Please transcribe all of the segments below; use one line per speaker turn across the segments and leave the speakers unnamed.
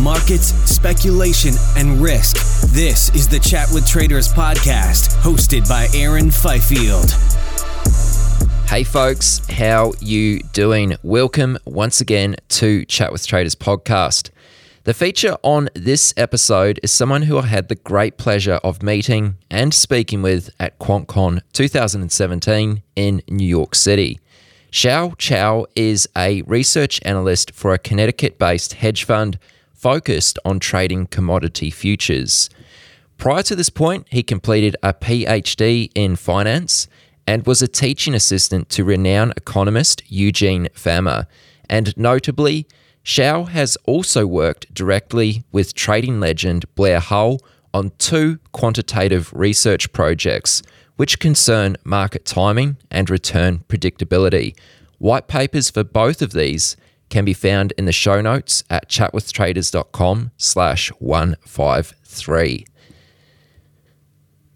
Markets, speculation, and risk. This is the Chat with Traders podcast, hosted by Aaron Fifield.
Hey folks, how you doing? Welcome once again to Chat with Traders podcast. The feature on this episode is someone who I had the great pleasure of meeting and speaking with at QuantCon 2017 in New York City. Xiao Qiao is a research analyst for a Connecticut based hedge fund focused on trading commodity futures. Prior to this point, he completed a PhD in finance and was a teaching assistant to renowned economist Eugene Fama. And notably, Xiao has also worked directly with trading legend Blair Hull on two quantitative research projects, which concern market timing and return predictability. White papers for both of these can be found in the show notes at chatwithtraders.com slash 153.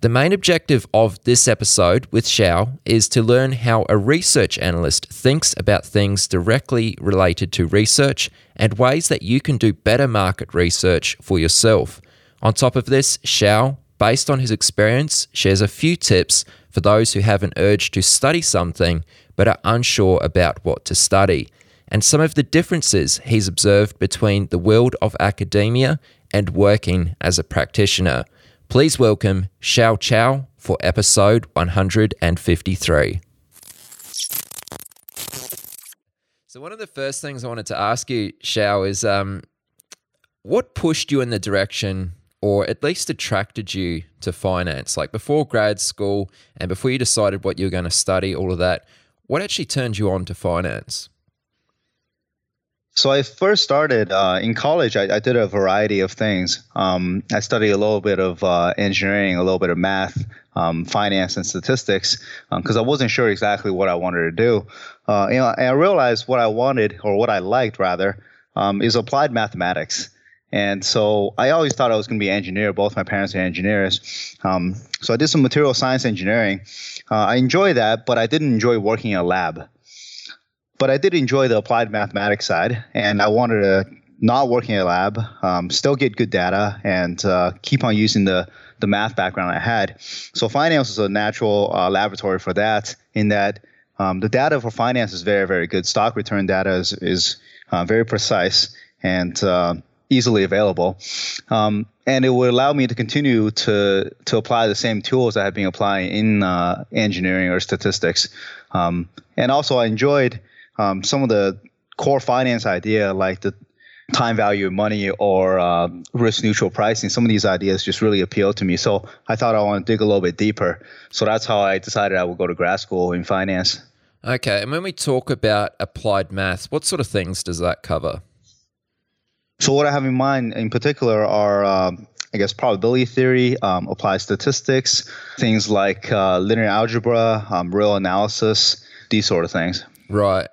The main objective of this episode with Xiao is to learn how a research analyst thinks about things directly related to research and ways that you can do better market research for yourself. On top of this, Xiao, based on his experience, shares a few tips for those who have an urge to study something but are unsure about what to study and some of the differences he's observed between the world of academia and working as a practitioner. Please welcome Xiao Qiao for episode 153. So, one of the first things I wanted to ask you, Xiao, is um, what pushed you in the direction or at least attracted you to finance? Like before grad school and before you decided what you were going to study, all of that, what actually turned you on to finance?
So I first started uh, in college. I, I, did a variety of things. Um, I studied a little bit of uh, engineering, a little bit of math, um, finance, and statistics because um, I wasn't sure exactly what I wanted to do. Uh, you know, and I realized what I wanted or what I liked rather um, is applied mathematics. And so I always thought I was going to be an engineer. Both my parents are engineers. Um, so I did some material science engineering. Uh, I enjoy that, but I didn't enjoy working in a lab but I did enjoy the applied mathematics side, and I wanted to not work in a lab, um, still get good data, and uh, keep on using the the math background I had. So finance is a natural uh, laboratory for that. In that um, the data for finance is very very good. Stock return data is is uh, very precise and uh, easily available. Um, and it would allow me to continue to to apply the same tools I have been applying in uh, engineering or statistics. Um, and also, I enjoyed um, some of the core finance idea like the time value of money or uh, risk neutral pricing some of these ideas just really appealed to me so i thought i want to dig a little bit deeper so that's how i decided i would go to grad school in finance
okay and when we talk about applied math what sort of things does that cover
so what i have in mind in particular are um, I guess probability theory, um, applied statistics, things like uh, linear algebra, um, real analysis, these sort of things.
Right.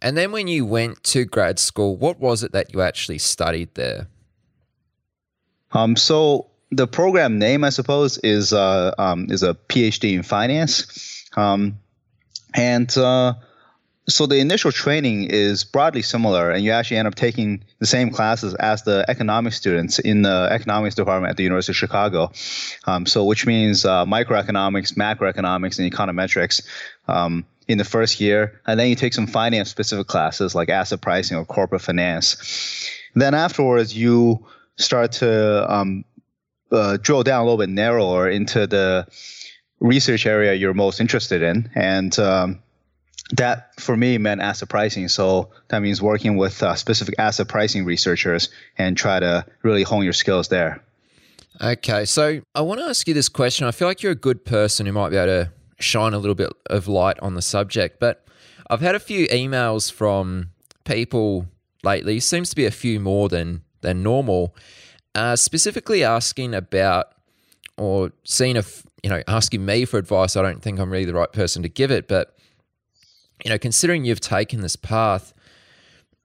And then when you went to grad school, what was it that you actually studied there?
Um, so the program name, I suppose, is uh, um, is a PhD in finance. Um, and uh, so the initial training is broadly similar, and you actually end up taking the same classes as the economics students in the economics department at the University of Chicago. Um, so, which means uh, microeconomics, macroeconomics, and econometrics. Um, in the first year, and then you take some finance specific classes like asset pricing or corporate finance. Then afterwards, you start to um, uh, drill down a little bit narrower into the research area you're most interested in, and um, that for me meant asset pricing. So that means working with uh, specific asset pricing researchers and try to really hone your skills there.
Okay, so I want to ask you this question. I feel like you're a good person who might be able to shine a little bit of light on the subject, but I've had a few emails from people lately. Seems to be a few more than than normal, uh, specifically asking about or seeing if you know asking me for advice. I don't think I'm really the right person to give it, but you know, considering you've taken this path,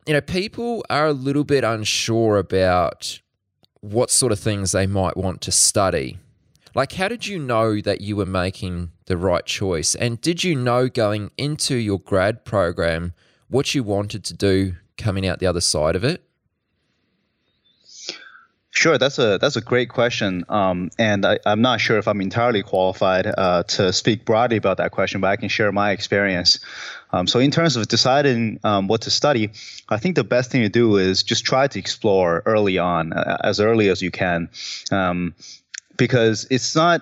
you know, people are a little bit unsure about what sort of things they might want to study. Like, how did you know that you were making the right choice? And did you know going into your grad program what you wanted to do coming out the other side of it?
Sure, that's a that's a great question, um, and I, am not sure if I'm entirely qualified uh, to speak broadly about that question, but I can share my experience. Um, so, in terms of deciding um, what to study, I think the best thing to do is just try to explore early on, uh, as early as you can, um, because it's not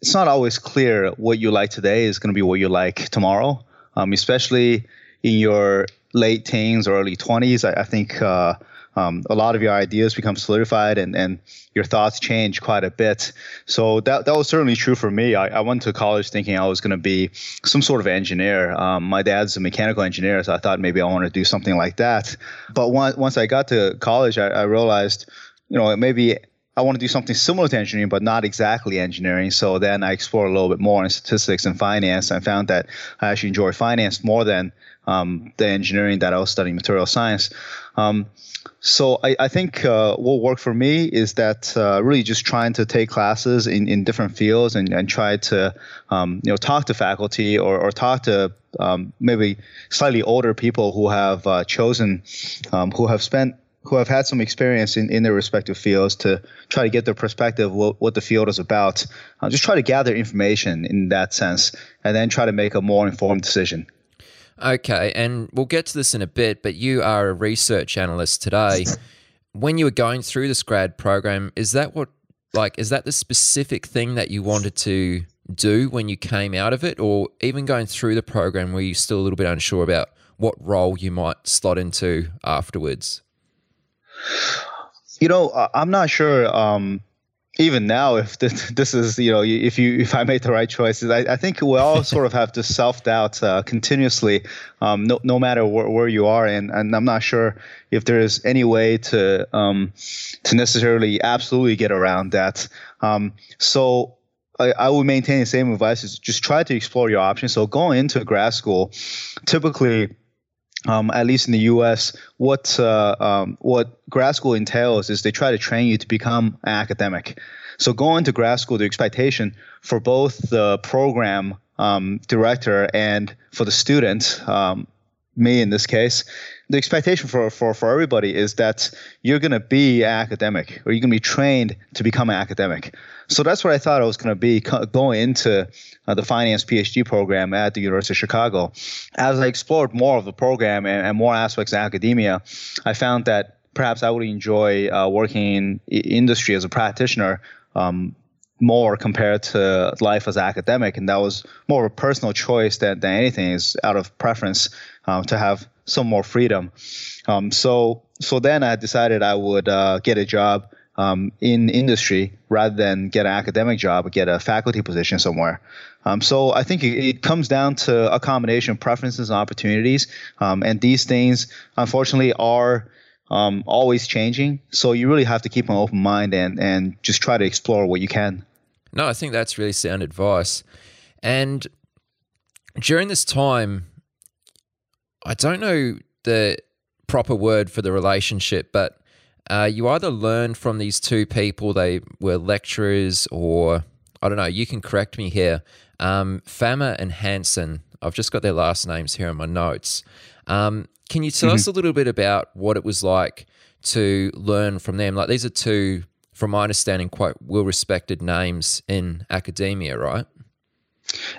it's not always clear what you like today is going to be what you like tomorrow, um, especially in your late teens or early 20s. I, I think. Uh, um, a lot of your ideas become solidified and, and your thoughts change quite a bit. So that, that was certainly true for me. I, I went to college thinking I was going to be some sort of engineer. Um, my dad's a mechanical engineer, so I thought maybe I want to do something like that. But once, once I got to college, I, I realized, you know, maybe I want to do something similar to engineering, but not exactly engineering. So then I explored a little bit more in statistics and finance. I found that I actually enjoy finance more than um, the engineering that I was studying material science. Um, so I, I think uh, what worked for me is that uh, really just trying to take classes in, in different fields and, and try to um, you know talk to faculty or, or talk to um, maybe slightly older people who have uh, chosen um, who have spent who have had some experience in, in their respective fields to try to get their perspective what, what the field is about uh, just try to gather information in that sense and then try to make a more informed decision
Okay, and we'll get to this in a bit, but you are a research analyst today. when you were going through this grad program, is that what, like, is that the specific thing that you wanted to do when you came out of it? Or even going through the program, were you still a little bit unsure about what role you might slot into afterwards?
You know, I'm not sure. Um, even now, if this, this, is, you know, if you if I made the right choices, I, I think we all sort of have to self doubt uh, continuously, um, no no matter where, where you are, and and I'm not sure if there is any way to um, to necessarily absolutely get around that. Um, so I, I would maintain the same advice: is just try to explore your options. So going into grad school, typically um, at least in the U.S., what uh, um, what grad school entails is they try to train you to become an academic. So going to grad school, the expectation for both the program um, director and for the student, um, me in this case, the expectation for, for, for everybody is that you're going to be academic or you're going to be trained to become an academic. So that's what I thought I was going to be going into uh, the finance PhD program at the University of Chicago. As I explored more of the program and, and more aspects of academia, I found that perhaps I would enjoy uh, working in industry as a practitioner um, more compared to life as academic, and that was more of a personal choice than, than anything. Is out of preference um, to have some more freedom. Um, so so then I decided I would uh, get a job um, in industry rather than get an academic job or get a faculty position somewhere. Um, so I think it, it, comes down to a combination of preferences and opportunities, um, and these things unfortunately are um, always changing. So you really have to keep an open mind and and just try to explore what you can.
No, I think that's really sound advice. And during this time, I don't know the proper word for the relationship, but uh, you either learn from these two people, they were lecturers or I don't know. You can correct me here. Um, Fama and Hansen. I've just got their last names here in my notes. Um, can you tell mm-hmm. us a little bit about what it was like to learn from them? Like these are two, from my understanding, quite well-respected names in academia, right?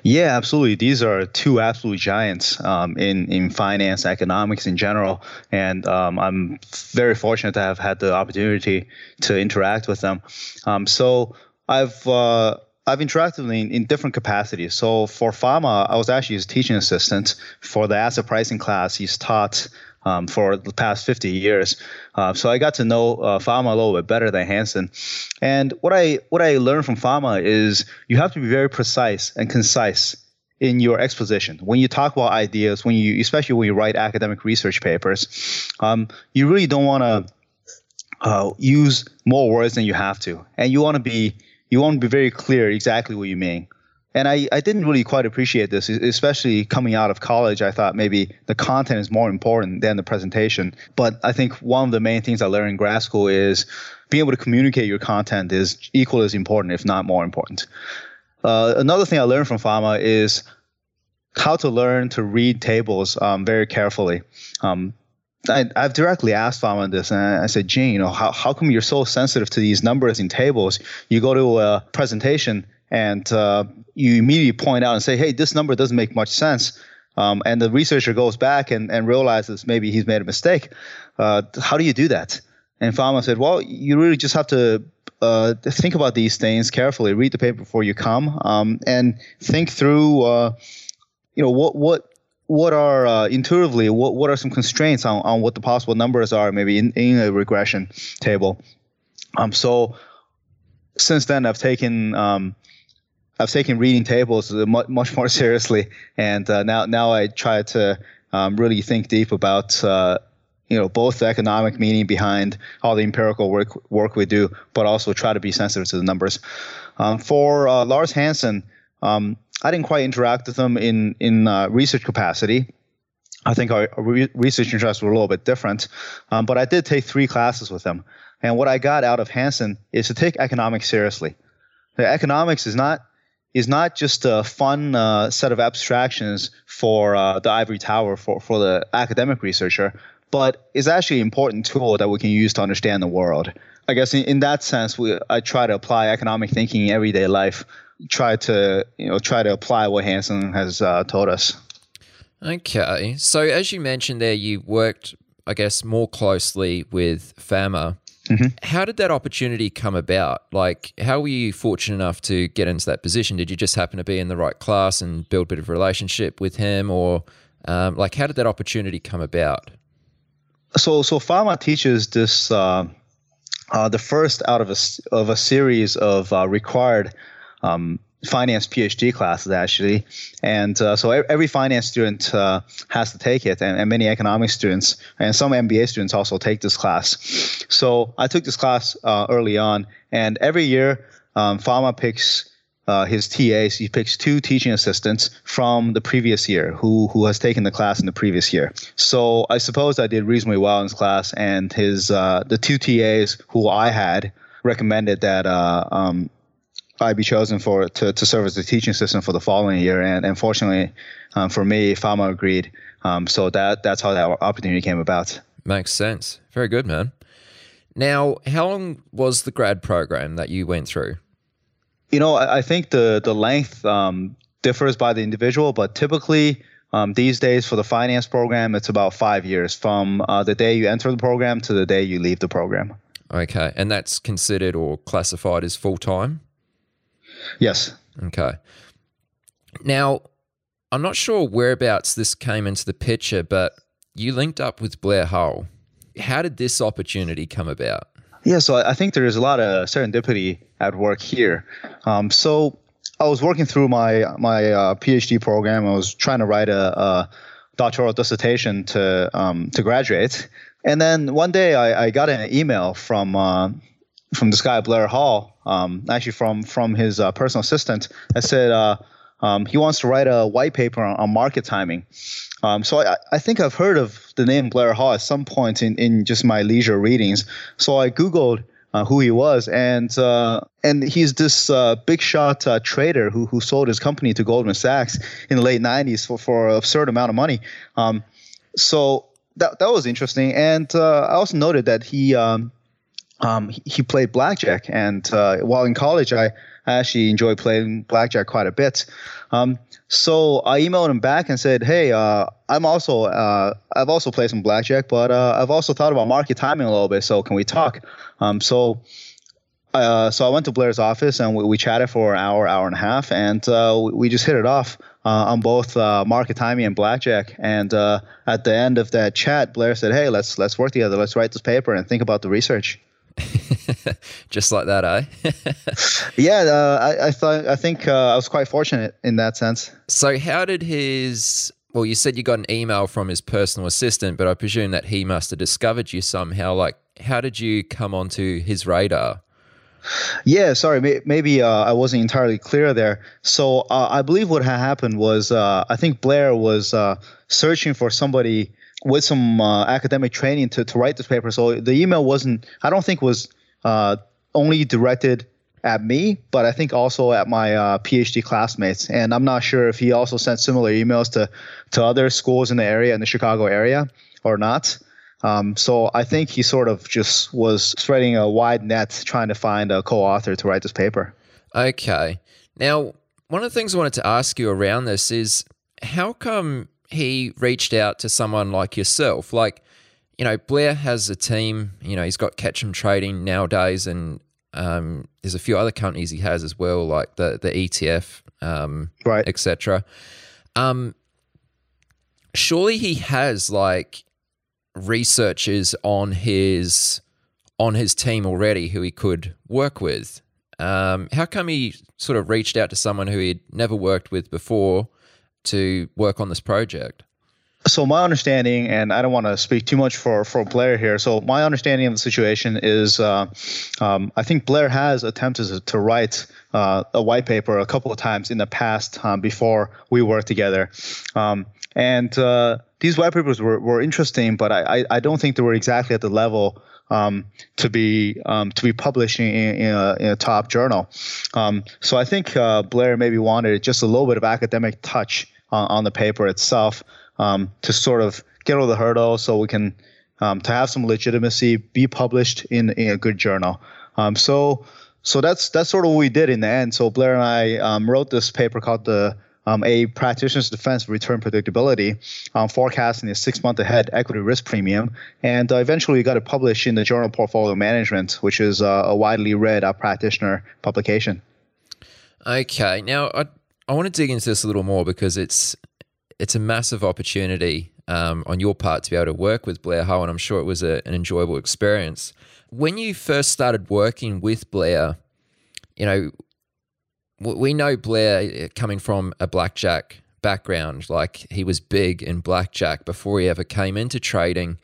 Yeah, absolutely. These are two absolute giants um, in in finance, economics in general, and um, I'm very fortunate to have had the opportunity to interact with them. Um, so I've uh, I've interacted in, in different capacities. So for Fama, I was actually his teaching assistant for the asset pricing class. He's taught um, for the past 50 years. Uh, so I got to know uh, Fama a little bit better than Hansen. And what I what I learned from Fama is you have to be very precise and concise in your exposition when you talk about ideas. When you especially when you write academic research papers, um, you really don't want to uh, use more words than you have to, and you want to be you want to be very clear exactly what you mean. And I, I didn't really quite appreciate this, especially coming out of college. I thought maybe the content is more important than the presentation. But I think one of the main things I learned in grad school is being able to communicate your content is equally as important, if not more important. Uh, another thing I learned from Fama is how to learn to read tables um, very carefully. Um, I, have directly asked Fama this, and I said, Gene, you know, how, how come you're so sensitive to these numbers in tables? You go to a presentation and uh, you immediately point out and say, hey, this number doesn't make much sense. Um, and the researcher goes back and, and realizes maybe he's made a mistake. Uh, how do you do that? And Fama said, well, you really just have to uh, think about these things carefully, read the paper before you come, um, and think through, uh, you know, what what what are uh, intuitively what, what are some constraints on, on what the possible numbers are maybe in, in a regression table um, so since then i've taken um, i've taken reading tables much more seriously and uh, now now i try to um, really think deep about uh, you know both the economic meaning behind all the empirical work work we do but also try to be sensitive to the numbers um, for uh, lars hansen um, I didn't quite interact with them in in uh, research capacity. I think our, re- research interests were a little bit different, um, but I did take three classes with them. And what I got out of Hansen is to take economics seriously. The economics is not is not just a fun uh, set of abstractions for uh, the ivory tower for, for the academic researcher, but is actually an important tool that we can use to understand the world. I guess in, in that sense, we, I try to apply economic thinking in everyday life try to you know try to apply what Hansen has uh, taught us.
Okay, so as you mentioned there, you worked, I guess, more closely with Fama. Mm-hmm. How did that opportunity come about? Like, how were you fortunate enough to get into that position? Did you just happen to be in the right class and build a bit of relationship with him, or um, like, how did that opportunity come about?
So, so Fama teaches this uh, uh, the first out of a of a series of uh, required um, finance PhD classes actually, and uh, so every finance student uh, has to take it, and, and, many economics students and some MBA students also take this class. So I took this class uh, early on, and every year um, Fama picks. Uh, his TAs, he picks two teaching assistants from the previous year who who has taken the class in the previous year. So I suppose I did reasonably well in this class, and his uh, the two TAs who I had recommended that uh, um, I be chosen for to, to serve as the teaching assistant for the following year. And unfortunately, um, for me, Fama agreed. Um, so that that's how that opportunity came about.
Makes sense. Very good, man. Now, how long was the grad program that you went through?
You know, I, I think the the length um, differs by the individual, but typically um, these days for the finance program, it's about five years from uh, the day you enter the program to the day you leave the program.
Okay, and that's considered or classified as full time.
Yes.
Okay. Now, I'm not sure whereabouts this came into the picture, but you linked up with Blair Hull. How did this opportunity come about?
Yeah, so I think there is a lot of serendipity at work here. Um, so I was working through my my uh, PhD program. I was trying to write a, a doctoral dissertation to um, to graduate, and then one day I, I got an email from uh, from this guy Blair Hull, um, actually from from his uh, personal assistant, that said uh, um, he wants to write a white paper on, on market timing. Um, so I, I think I've heard of the name Blair Hull at some point in, in just my leisure readings. So I googled uh, who he was, and uh, and he's this uh, big shot uh, trader who who sold his company to Goldman Sachs in the late '90s for for an absurd amount of money. Um, so that that was interesting, and uh, I also noted that he um, um, he played blackjack, and uh, while in college, I, I actually enjoyed playing blackjack quite a bit. Um, so I emailed him back and said, "Hey, uh, I'm also uh, I've also played some blackjack, but uh, I've also thought about market timing a little bit. So can we talk?" Um, so. Uh, so I went to Blair's office and we, we, chatted for an hour, hour and a half, and uh, we, we, just hit it off uh, on both market timing and blackjack. And at the end of that chat, Blair said, "Hey, let's let's work together. Let's write this paper and think about the research."
Just like that, eh?
yeah, uh, I, I, thought I think uh, I was quite fortunate in that sense.
So, how did his? Well, you said you got an email from his personal assistant, but I presume that he must have discovered you somehow. Like, how did you come onto his radar?
Yeah, sorry, may, maybe uh, I wasn't entirely clear there. So uh, I believe what had happened was uh, I think Blair was uh, searching for somebody with some uh, academic training to, to write this paper. So the email wasn't, I don't think was uh, only directed at me, but I think also at my uh, PhD classmates. And I'm not sure if he also sent similar emails to, to other schools in the area, in the Chicago area, or not. Um, so I think he sort of just was spreading a wide net trying to find a co author to write this paper.
Okay. Now, one of the things I wanted to ask you around this is how come he reached out to someone like yourself. Like, you know, Blair has a team. You know, he's got Ketchum Trading nowadays, and um, there's a few other companies he has as well, like the the ETF, um,
right,
etc. Um, surely he has like researchers on his on his team already who he could work with. Um, how come he sort of reached out to someone who he'd never worked with before to work on this project?
So my understanding, and I don't want to speak too much for for Blair here. So my understanding of the situation is, uh, um, I think Blair has attempted to, write uh, a white paper a couple of times in the past um, before we worked together, um, and uh, these white papers were, were interesting, but I, I, I don't think they were exactly at the level um, to be um, to be published in, in, a, in, a, top journal. Um, so I think uh, Blair maybe wanted just a little bit of academic touch on, on the paper itself um, to sort of get over the hurdle so we can um, to have some legitimacy, be published in, in a good journal. Um, so so that's that's sort of what we did in the end. So Blair and I um, wrote this paper called the um, a practitioner's defense return predictability, um, forecasting a six month ahead equity risk premium. And uh, eventually we got it published in the journal Portfolio Management, which is uh, a widely read uh, practitioner publication.
Okay. Now, I, I want to dig into this a little more because it's it's a massive opportunity um, on your part to be able to work with Blair Hull, and I'm sure it was a, an enjoyable experience. When you first started working with Blair, you know, we know Blair eh, coming from a blackjack background, like he was big in blackjack before he ever came into trading.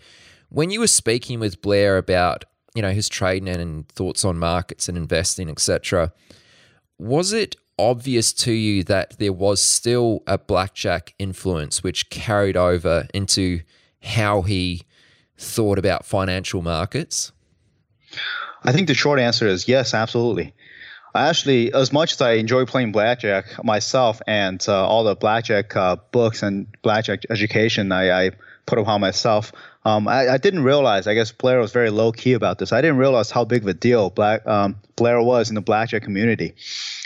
When you were speaking with Blair about, you know, his trading and thoughts on markets and investing, etc., was it obvious to you that there was still a blackjack influence which carried over into how he thought about financial markets?
I think the short answer is yes, absolutely. I actually, as much as I enjoy playing blackjack myself and uh, all the blackjack uh, books and blackjack education I, I put upon myself, um, I, I, didn't realize. I guess Blair was very low key about this. I didn't realize how big of a deal Black um, Blair was in the blackjack community.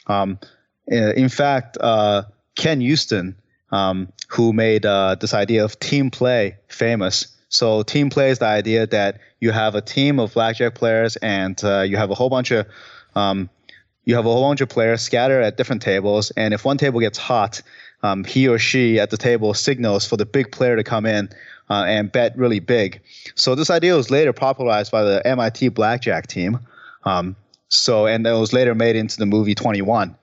Um, in fact, uh, Ken Uston, um, who made uh, this idea of team play famous. So team play is the idea that you have a team of blackjack players and uh, you have a whole bunch of um, you have a whole bunch of players scattered at different tables, and if one table gets hot, um, he or she at the table signals for the big player to come in uh, and bet really big. So this idea was later popularized by the MIT blackjack team. Um, so and it was later made into the movie 21.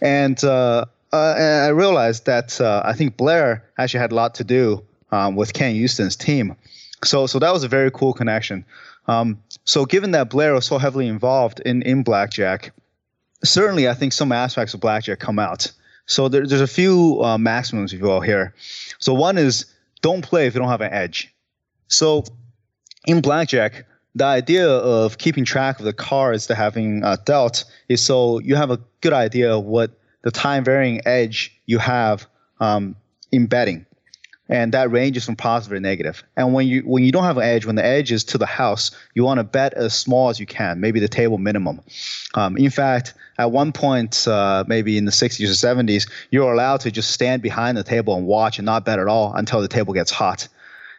And, uh, uh, and I realized that uh, I think Blair actually had a lot to do um, with Ken Uston's team. So, so that was a very cool connection. Um, so, given that Blair was so heavily involved in, in blackjack, certainly I think some aspects of blackjack come out. So there, there's a few uh, maximums, if you will, here. So one is don't play if you don't have an edge. So in blackjack, the idea of keeping track of the cards that having uh, dealt is so you have a good idea of what the time varying edge you have um, in betting and that ranges from positive to negative. And when you when you don't have an edge, when the edge is to the house, you want to bet as small as you can, maybe the table minimum. Um, in fact, at one point, uh, maybe in the 60s or 70s, you're allowed to just stand behind the table and watch and not bet at all until the table gets hot.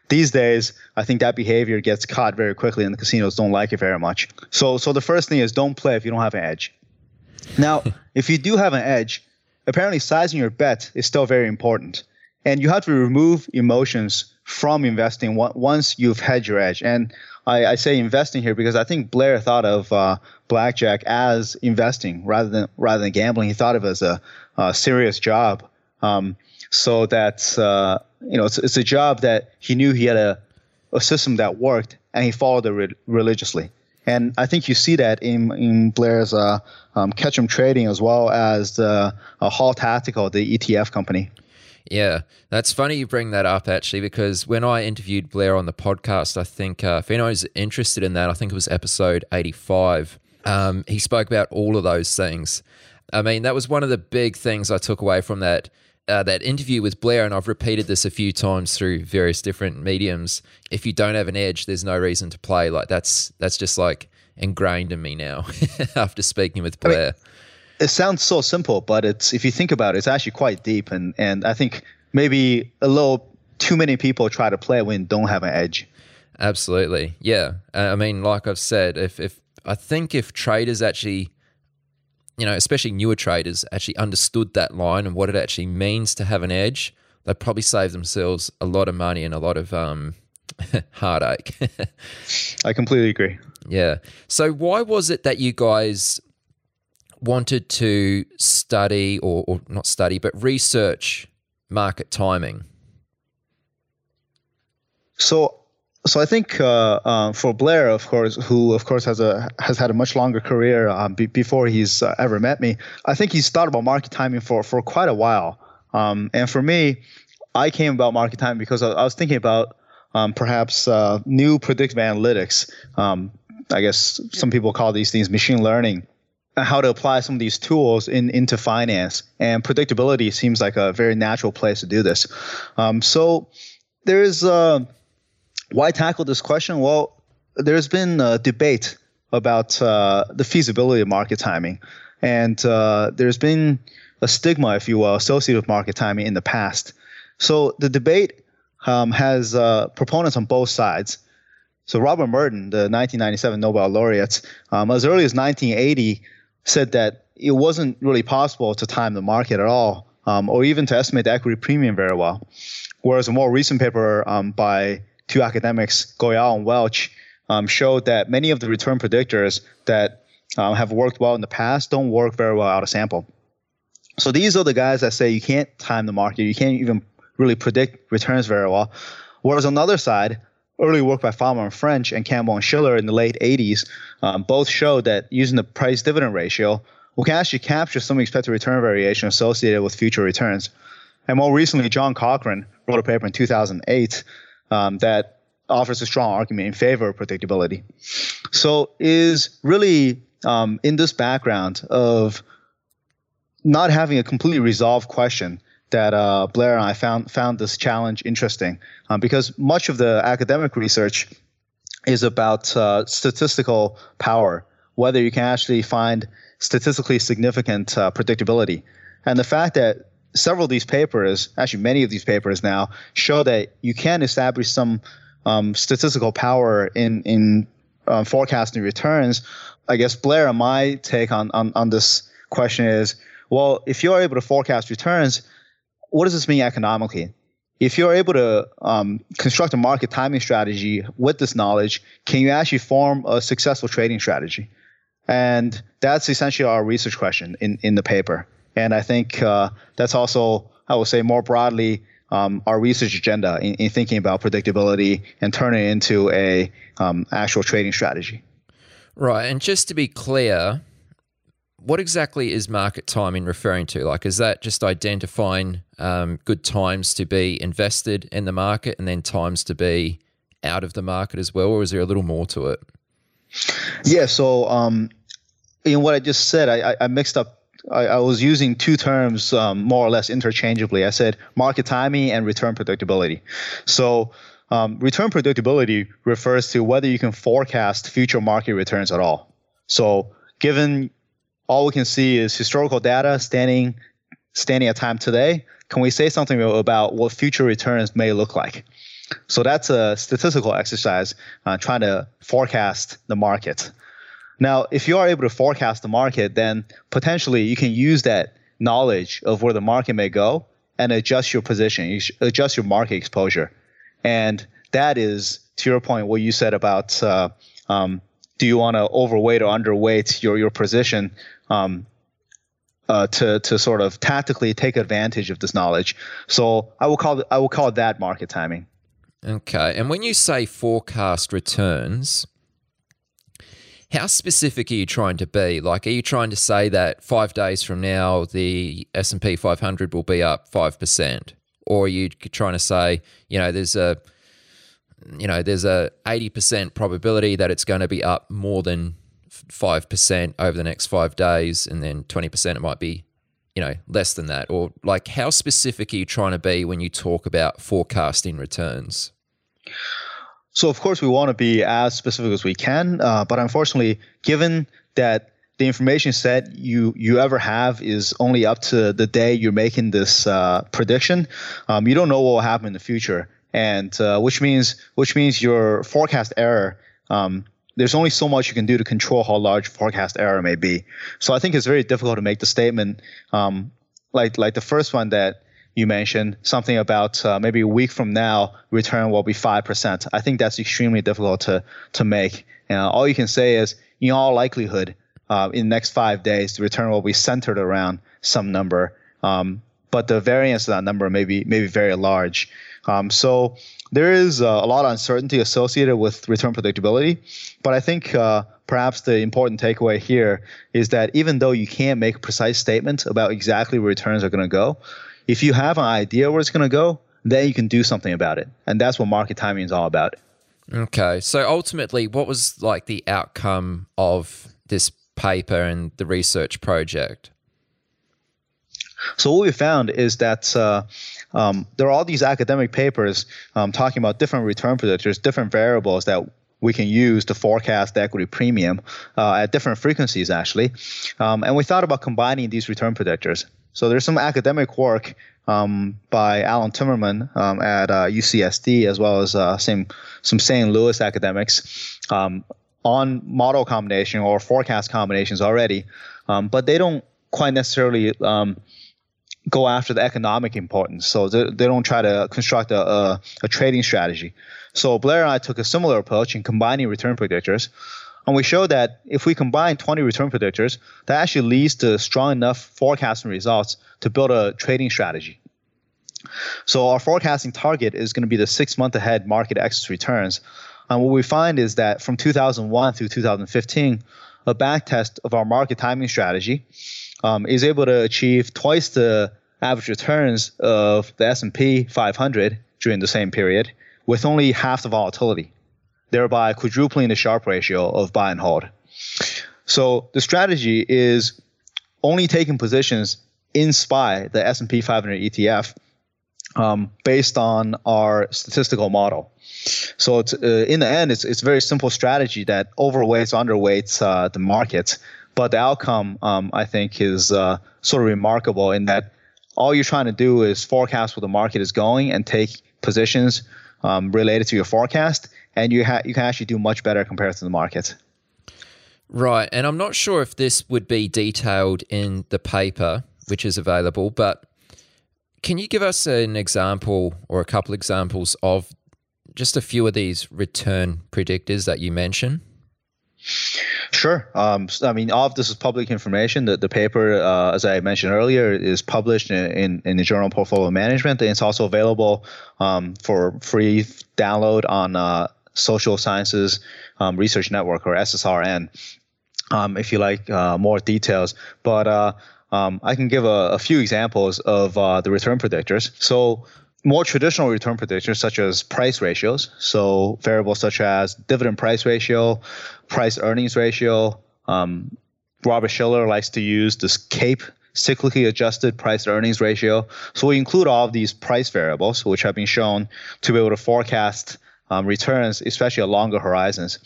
These days, I think that behavior gets caught very quickly, and the casinos don't like it very much. So, so the first thing is don't play if you don't have an edge. Now, if you do have an edge, apparently sizing your bet is still very important and you have to remove emotions from investing once you've had your edge. And I, I say investing here because I think Blair thought of uh, blackjack as investing rather than rather than gambling. He thought of it as a, a serious job. Um, so that uh, you know, it's, it's a job that he knew he had a, a system that worked, and he followed it re- religiously. And I think you see that in in Blair's uh, um, Ketchum Trading as well as the uh, Hull Tactical, the ETF company.
Yeah, that's funny you bring that up actually, because when I interviewed Blair on the podcast, I think uh, if anyone's interested in that, I think it was episode 85, um, he spoke about all of those things. I mean, that was one of the big things I took away from that. Uh, that interview with Blair, and I've repeated this a few times through various different mediums. If you don't have an edge, there's no reason to play. Like that's that's just like ingrained in me now after speaking with Blair. I mean,
it sounds so simple, but it's if you think about it, it's actually quite deep, and and I think maybe a little too many people try to play when don't have an edge.
Absolutely, yeah. Uh, I mean, like I've said, if if I think if traders actually, you know, especially newer traders, actually understood that line and what it actually means to have an edge, they'd probably saved themselves a lot of money and a lot of um, heartache.
I completely agree.
Yeah. So why was it that you guys wanted to study or, or not study, but research market timing?
So so I think uh, uh, for Blair, of course, who of course has a has had a much longer career um, be, before he's uh, ever met me, I think he's thought about market timing for for quite a while. Um, and for me, I came about market timing because I, I was thinking about um, perhaps uh, new predictive analytics. Um, I guess some people call these things machine learning how to apply some of these tools in into finance and predictability seems like a very natural place to do this um, so there's uh, why tackle this question? Well there's been a debate about uh, the feasibility of market timing. And uh, there's been a stigma if you will associated with market timing in the past. So the debate um, has uh, proponents on both sides. So Robert Merton, the 1997 Nobel laureate, um, as early as 1980 said that it wasn't really possible to time the market at all, um, or even to estimate the equity premium very well. Whereas a more recent paper um, by two academics, Goyal and Welch, um, showed that many of the return predictors that um, have worked well in the past don't work very well out of sample. So these are the guys that say you can't time the market, you can't even really predict returns very well. Whereas on the other side, early work by Fama and French and Campbell and Shiller in the late 80s um, both showed that using the price dividend ratio, we can actually capture some expected return variation associated with future returns. And more recently, John Cochrane wrote a paper in 2008 um, that offers a strong argument in favor of predictability. So, is really um, in this background of not having a completely resolved question that uh, Blair and I found found this challenge interesting um, because much of the academic research is about uh, statistical power, whether you can actually find statistically significant uh, predictability, and the fact that several of these papers, actually many of these papers now, show that you can establish some um, statistical power in in uh, forecasting returns. I guess Blair my take on, on on this question is, well, if you're able to forecast returns what does this mean economically? If you're able to um, construct a market timing strategy with this knowledge, can you actually form a successful trading strategy? And that's essentially our research question in, in the paper. And I think uh, that's also, I would say more broadly, um, our research agenda in, in, thinking about predictability and turning it into a um, actual trading strategy.
Right. And just to be clear, what exactly is market timing referring to? Like, is that just identifying um, good times to be invested in the market and then times to be out of the market as well, or is there a little more to it?
Yeah. So, um, in what I just said, I, I mixed up. I, I, was using two terms um, more or less interchangeably. I said market timing and return predictability. So, um, return predictability refers to whether you can forecast future market returns at all. So, given all we can see is historical data standing standing at time today, can we say something about what future returns may look like? So that's a statistical exercise uh, trying to forecast the market. Now, if you are able to forecast the market, then potentially you can use that knowledge of where the market may go and adjust your position, you adjust your market exposure. And that is, to your point, what you said about uh, um, do you want to overweight or underweight your, your position um, uh, to to sort of tactically take advantage of this knowledge. So I will call I will call that market timing.
Okay, and when you say forecast returns, how specific are you trying to be? Like, are you trying to say that five days from now the S and P 500 will be up five percent, or are you trying to say, you know, there's a you know, there's a 80% probability that it's going to be up more than 5% over the next five days, and then 20% it might be, you know, less than that? Or like, how specific are you trying to be when you talk about forecasting returns?
So, of course, we want to be as specific as we can, uh, but unfortunately, given that the information set you you ever have is only up to the day you're making this uh, prediction, um, you don't know what will happen in the future, and uh, which means which means your forecast error um, there's only so much you can do to control how large forecast error may be. So I think it's very difficult to make the statement um, like like the first one that you mentioned, something about uh, maybe a week from now return will be five percent. I think that's extremely difficult to to make. Uh, all you can say is, in all likelihood, uh, in the next five days, the return will be centered around some number. Um, but the variance of that number may be may be very large. Um, so there is a lot of uncertainty associated with return predictability, but I think uh, perhaps the important takeaway here is that even though you can't make a precise statement about exactly where returns are going to go, if you have an idea where it's going to go, then you can do something about it, and that's what market timing is all about.
Okay, so ultimately, what was like the outcome of this paper and the research project?
So what we found is that uh, um, there are all these academic papers um, talking about different return predictors, different variables that we can use to forecast the equity premium uh, at different frequencies, actually. Um, and we thought about combining these return predictors. So there's some academic work um, by Allan Timmermann um, at uh, UCSD, as well as uh, some some St. Louis academics um, on model combination or forecast combinations already, um, but they don't quite necessarily um, go after the economic importance. So they, they don't try to construct a, a, a, trading strategy. So Blair and I took a similar approach in combining return predictors. And we showed that if we combine 20 return predictors, that actually leads to strong enough forecasting results to build a trading strategy. So our forecasting target is going to be the six month ahead market excess returns. And what we find is that from 2001 through 2015, a backtest of our market timing strategy um, is able to achieve twice the average returns of the S&P 500 during the same period with only half the volatility, thereby quadrupling the Sharpe ratio of buy and hold. So the strategy is only taking positions in SPY, the S&P 500 ETF, um, based on our statistical model. So uh, in the end, it's it's a very simple strategy that overweights, underweights uh, the market but the outcome, um, I think, is uh, sort of remarkable in that all you're trying to do is forecast where the market is going and take positions um, related to your forecast, and you ha- you can actually do much better compared to the market.
Right, and I'm not sure if this would be detailed in the paper, which is available, but can you give us an example or a couple examples of just a few of these return predictors that you mentioned?
Sure. Um, I mean, all of this is public information. The, the paper, uh, as I mentioned earlier, is published in, in, in, the Journal Portfolio Management, and it's also available um, for free download on uh, Social Sciences um, Research Network or SSRN. Um, if you like uh, more details, but uh, um, I can give a, a few examples of uh, the return predictors. So more traditional return predictors such as price ratios. So variables such as dividend price ratio, price earnings ratio. Um, Robert Shiller likes to use this CAPE cyclically adjusted price earnings ratio. So we include all of these price variables, which have been shown to be able to forecast um, returns, especially at longer horizons.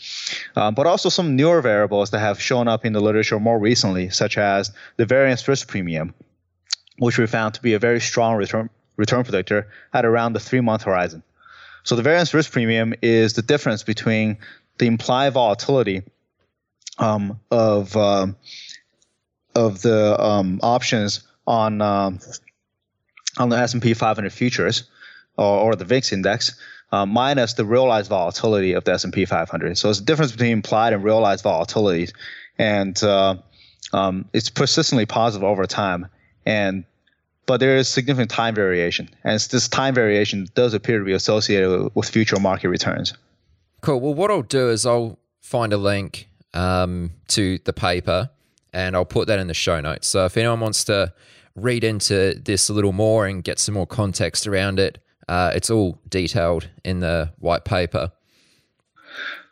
Um, but also some newer variables that have shown up in the literature more recently, such as the variance risk premium, which we found to be a very strong return return predictor at around the three month horizon. So the variance risk premium is the difference between the implied volatility um, of um, of the um, options on um, on the S&P 500 futures or, or the VIX index uh, minus the realized volatility of the S&P 500. So it's the difference between implied and realized volatility, and uh, um, it's persistently positive over time. And but there is significant time variation, and this time variation does appear to be associated with future market returns.
Cool. Well, what I'll do is I'll find a link um, to the paper, and I'll put that in the show notes. So if anyone wants to read into this a little more and get some more context around it, uh, it's all detailed in the white paper.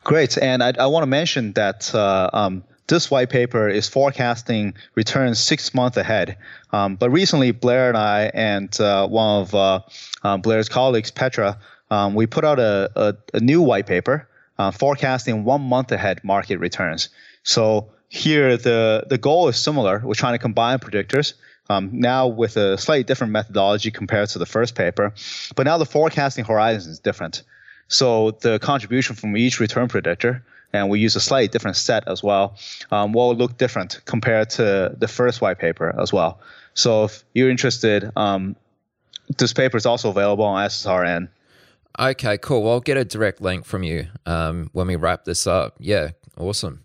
Great, and I, I want to mention that uh, um, this white paper is forecasting returns six months ahead. Um, but recently, Blair and I and uh, one of uh, uh, Blair's colleagues, Petra, um, we put out a, a, a new white paper uh, forecasting one month ahead market returns. So here, the the goal is similar. We're trying to combine predictors. Um, now with a slightly different methodology compared to the first paper, but now the forecasting horizon is different. So the contribution from each return predictor and we use a slightly different set as well, um, will look different compared to the first white paper as well. So if you're interested, um, this paper is also available on SSRN.
Okay, cool. Well, I'll get a direct link from you um, when we wrap this up. Yeah, awesome.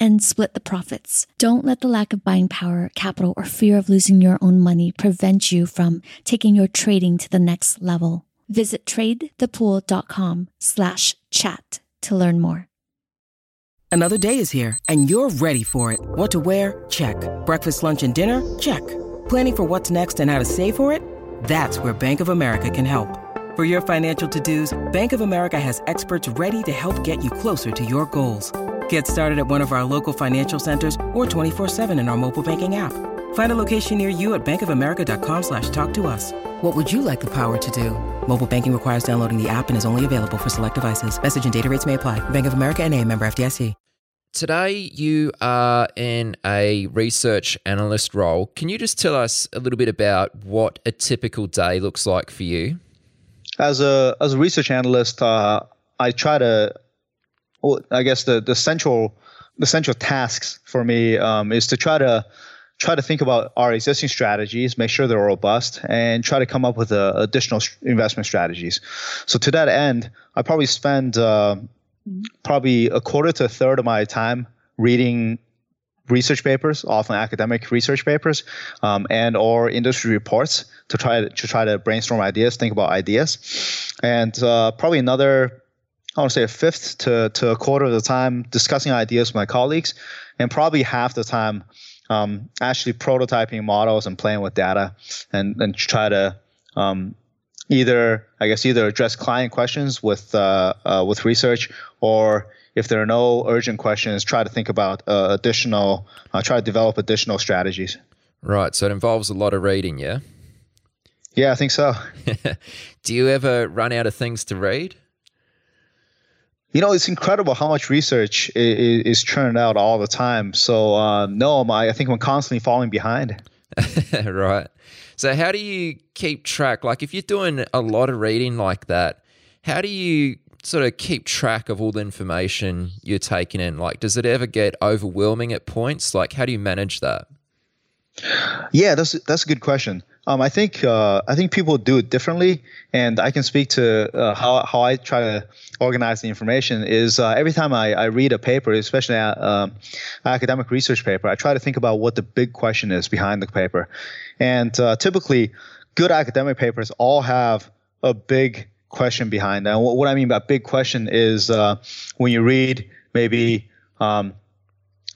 and split the profits. Don't let the lack of buying power, capital, or fear of losing your own money prevent you from taking your trading to the next level. Visit tradethepool.com slash chat to learn more.
Another day is here and you're ready for it. What to wear? Check. Breakfast, lunch, and dinner? Check. Planning for what's next and how to save for it? That's where Bank of America can help. For your financial to-dos, Bank of America has experts ready to help get you closer to your goals. Get started at one of our local financial centers or 24-7 in our mobile banking app. Find a location near you at bankofamerica.com slash talk to us. What would you like the power to do? Mobile banking requires downloading the app and is only available for select devices. Message and data rates may apply. Bank of America and a member FDIC.
Today, you are in a research analyst role. Can you just tell us a little bit about what a typical day looks like for you?
as a as a research analyst, uh, I try to, well, I guess the the central the central tasks for me um, is to try to try to think about our existing strategies, make sure they're robust, and try to come up with uh, additional investment strategies. So to that end, I probably spend uh, probably a quarter to a third of my time reading research papers, often academic research papers, um, and or industry reports to try to, to try to brainstorm ideas, think about ideas, and uh, probably another. I want to say a fifth to, to a quarter of the time discussing ideas with my colleagues, and probably half the time um, actually prototyping models and playing with data, and and try to um, either I guess either address client questions with uh, uh, with research or if there are no urgent questions, try to think about uh, additional, uh, try to develop additional strategies.
Right. So it involves a lot of reading, yeah?
Yeah, I think so.
Do you ever run out of things to read?
You know, it's incredible how much research is, is churned out all the time. So, uh, no, I think I'm constantly falling behind.
right. So, how do you keep track? Like, if you're doing a lot of reading like that, how do you sort of keep track of all the information you're taking in? Like, does it ever get overwhelming at points? Like, how do you manage that?
Yeah, that's that's a good question. Um, I think uh, I think people do it differently, and I can speak to uh, how how I try to organize the information. Is uh, every time I, I read a paper, especially an uh, academic research paper, I try to think about what the big question is behind the paper, and uh, typically, good academic papers all have a big question behind them. What, I mean by big question is uh, when you read maybe um,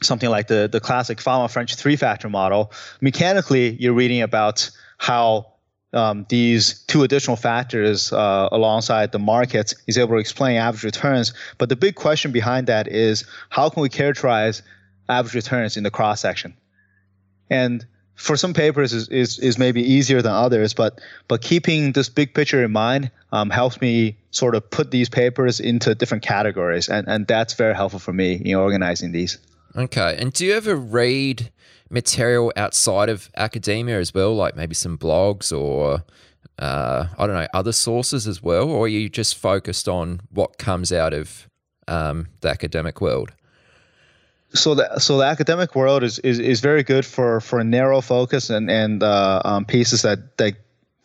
something like the, the classic Fama-French three-factor model, mechanically you're reading about how um, these two additional factors uh, alongside the markets is able to explain average returns. But the big question behind that is how can we characterize average returns in the cross section? And for some papers is, is, is maybe easier than others, but but keeping this big picture in mind um, helps me sort of put these papers into different categories, and, and that's very helpful for me in organizing these.
Okay. And do you ever read material outside of academia as well, like maybe some blogs or uh, I don't know other sources as well, or are you just focused on what comes out of um, the academic world?
so the so the academic world is, is, is very good for, for a narrow focus and and uh, um, pieces that that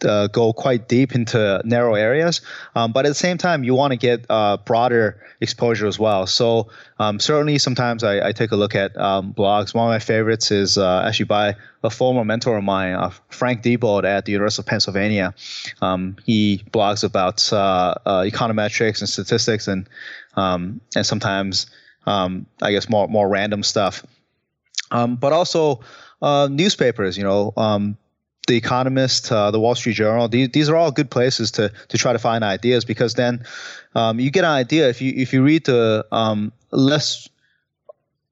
uh, go quite deep into narrow areas. Um, but at the same time, you want to get uh, broader exposure as well. So um, certainly, sometimes I, I, take a look at um, blogs. One of my favorites is uh, actually by a former mentor of mine, uh, Frank Diebold at the University of Pennsylvania. Um, he blogs about uh, econometrics and statistics, and um, and sometimes um, I guess more more random stuff. But also uh, newspapers, you know, the Economist, uh, the Wall Street Journal. These, these are all good places to to try to find ideas because then um, you get an idea if you if you read the um, less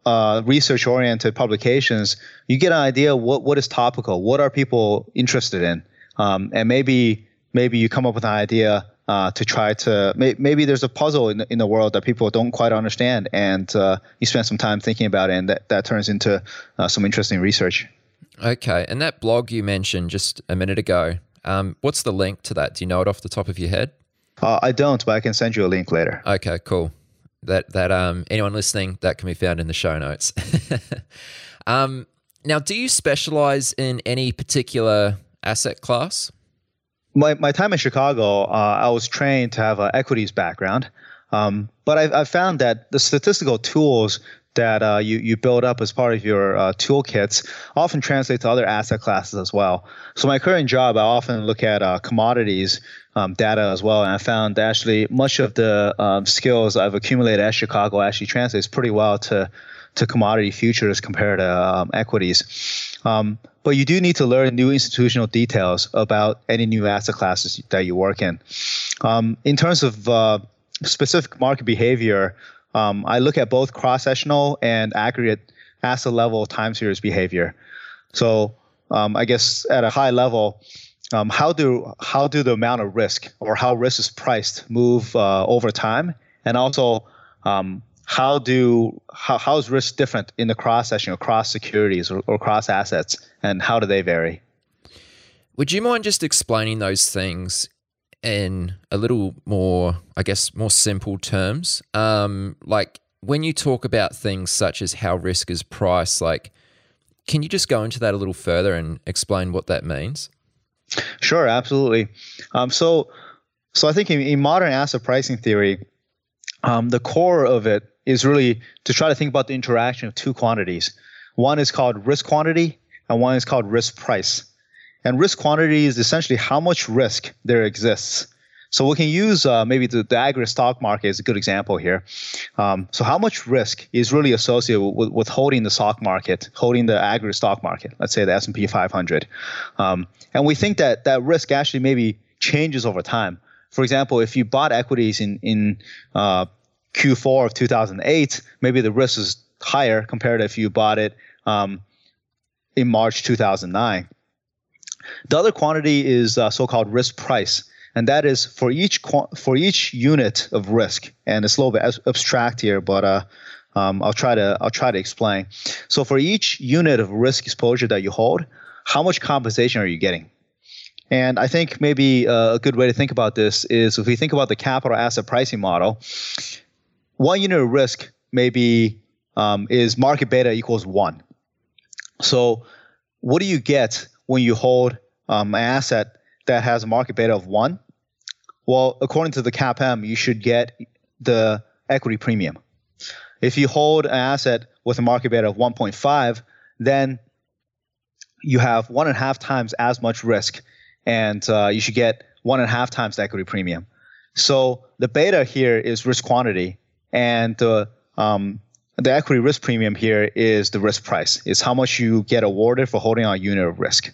uh, research oriented publications, you get an idea what what is topical, what are people interested in, um, and maybe maybe you come up with an idea uh, to try to may, maybe there's a puzzle in in the world that people don't quite understand, and uh, you spend some time thinking about it, and that, that turns into uh, some interesting research.
Okay, and that blog you mentioned just a minute ago, um, what's the link to that? Do you know it off the top of your head?
Uh, I don't, but I can send you a link later.
Okay, cool. That that um anyone listening that can be found in the show notes. um, now, do you specialize in any particular asset class?
my, my time in Chicago, uh, I was trained to have an equities background. Um, but I, I found that the statistical tools that uh, you, you build up as part of your uh, toolkits often translate to other asset classes as well. So my current job, I often look at uh, commodities um, data as well, and I found actually much of the um, skills I've accumulated at Chicago actually translates pretty well to to commodity futures compared to um, equities. Um, but you do need to learn new institutional details about any new asset classes that you work in. Um, in terms of uh, specific market behavior, um, I look at both cross-sectional and aggregate asset level time series behavior. So um, I guess at a high level, um, how do how do the amount of risk or how risk is priced move uh, over time, and also um, how do how, how is risk different in the cross section or cross securities or, or cross assets and how do they vary
would you mind just explaining those things in a little more i guess more simple terms um, like when you talk about things such as how risk is priced like can you just go into that a little further and explain what that means
sure absolutely um, so so i think in, in modern asset pricing theory um, the core of it is really to try to think about the interaction of two quantities. One is called risk quantity, and one is called risk price. And risk quantity is essentially how much risk there exists. So we can use uh, maybe the, the aggregate stock market is a good example here. Um, so how much risk is really associated with, with holding the stock market, holding the aggregate stock market, let's say the S&P 500. Um, and we think that that risk actually maybe changes over time. For example, if you bought equities in, in uh, Q4 of 2008, maybe the risk is higher compared to if you bought it um, in March 2009. The other quantity is uh, so-called risk price, and that is for each for each unit of risk. And it's a little bit abstract here, but uh, um, I'll try to I'll try to explain. So for each unit of risk exposure that you hold, how much compensation are you getting? And I think maybe uh, a good way to think about this is if we think about the capital asset pricing model, one unit of risk maybe um, is market beta equals one. So, what do you get when you hold um, an asset that has a market beta of one? Well, according to the CAPM, you should get the equity premium. If you hold an asset with a market beta of 1.5, then you have one and a half times as much risk, and uh, you should get one and a half times the equity premium. So the beta here is risk quantity, and the um, the equity risk premium here is the risk price. It's how much you get awarded for holding a unit of risk.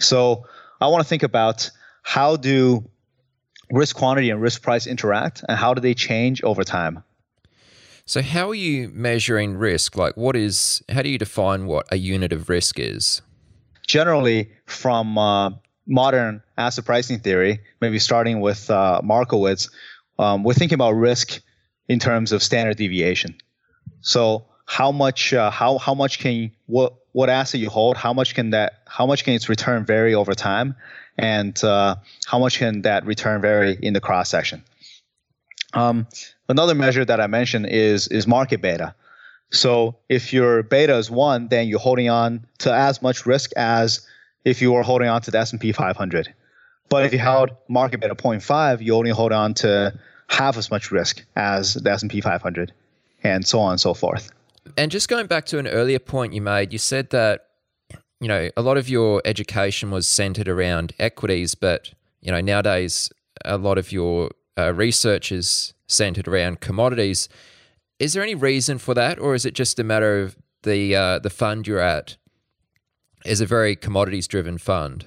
So I want to think about how do risk quantity and risk price interact, and how do they change over time.
So how are you measuring risk? Like, what is? How do you define what a unit of risk is?
Generally, from uh, modern asset pricing theory, maybe starting with uh, Markowitz, um, we're thinking about risk in terms of standard deviation. So how much uh, how how much can what what asset you hold? How much can that how much can its return vary over time, and uh, how much can that return vary in the cross section? Um, another measure that I mentioned is is market beta. So if your beta is one, then you're holding on to as much risk as if you were holding on to the S&P 500. But if you held market beta 0.5, you only hold on to half as much risk as the S&P 500 and so on and so forth.
And just going back to an earlier point you made, you said that you know a lot of your education was centered around equities, but you know nowadays a lot of your uh, research is centered around commodities. Is there any reason for that, or is it just a matter of the uh, the fund you're at is a very commodities driven fund?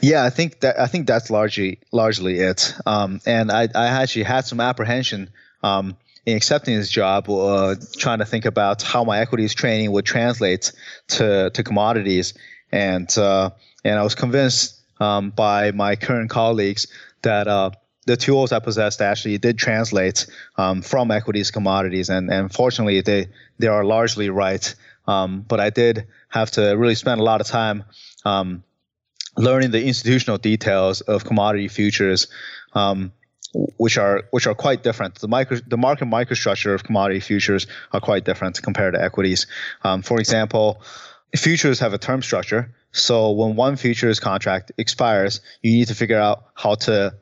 Yeah, I think that I think that's largely largely it. Um, and I, I actually had some apprehension um, in accepting this job, uh, trying to think about how my equities training would translate to to commodities, and uh, and I was convinced um, by my current colleagues that uh, the tools I possessed actually did translate um, from equities commodities, and and fortunately they they are largely right. Um, but I did have to really spend a lot of time um, learning the institutional details of commodity futures. Um, which are which are quite different. The micro the market microstructure of commodity futures are quite different compared to equities. Um, for example, futures have a term structure. So when one futures contract expires, you need to figure out how to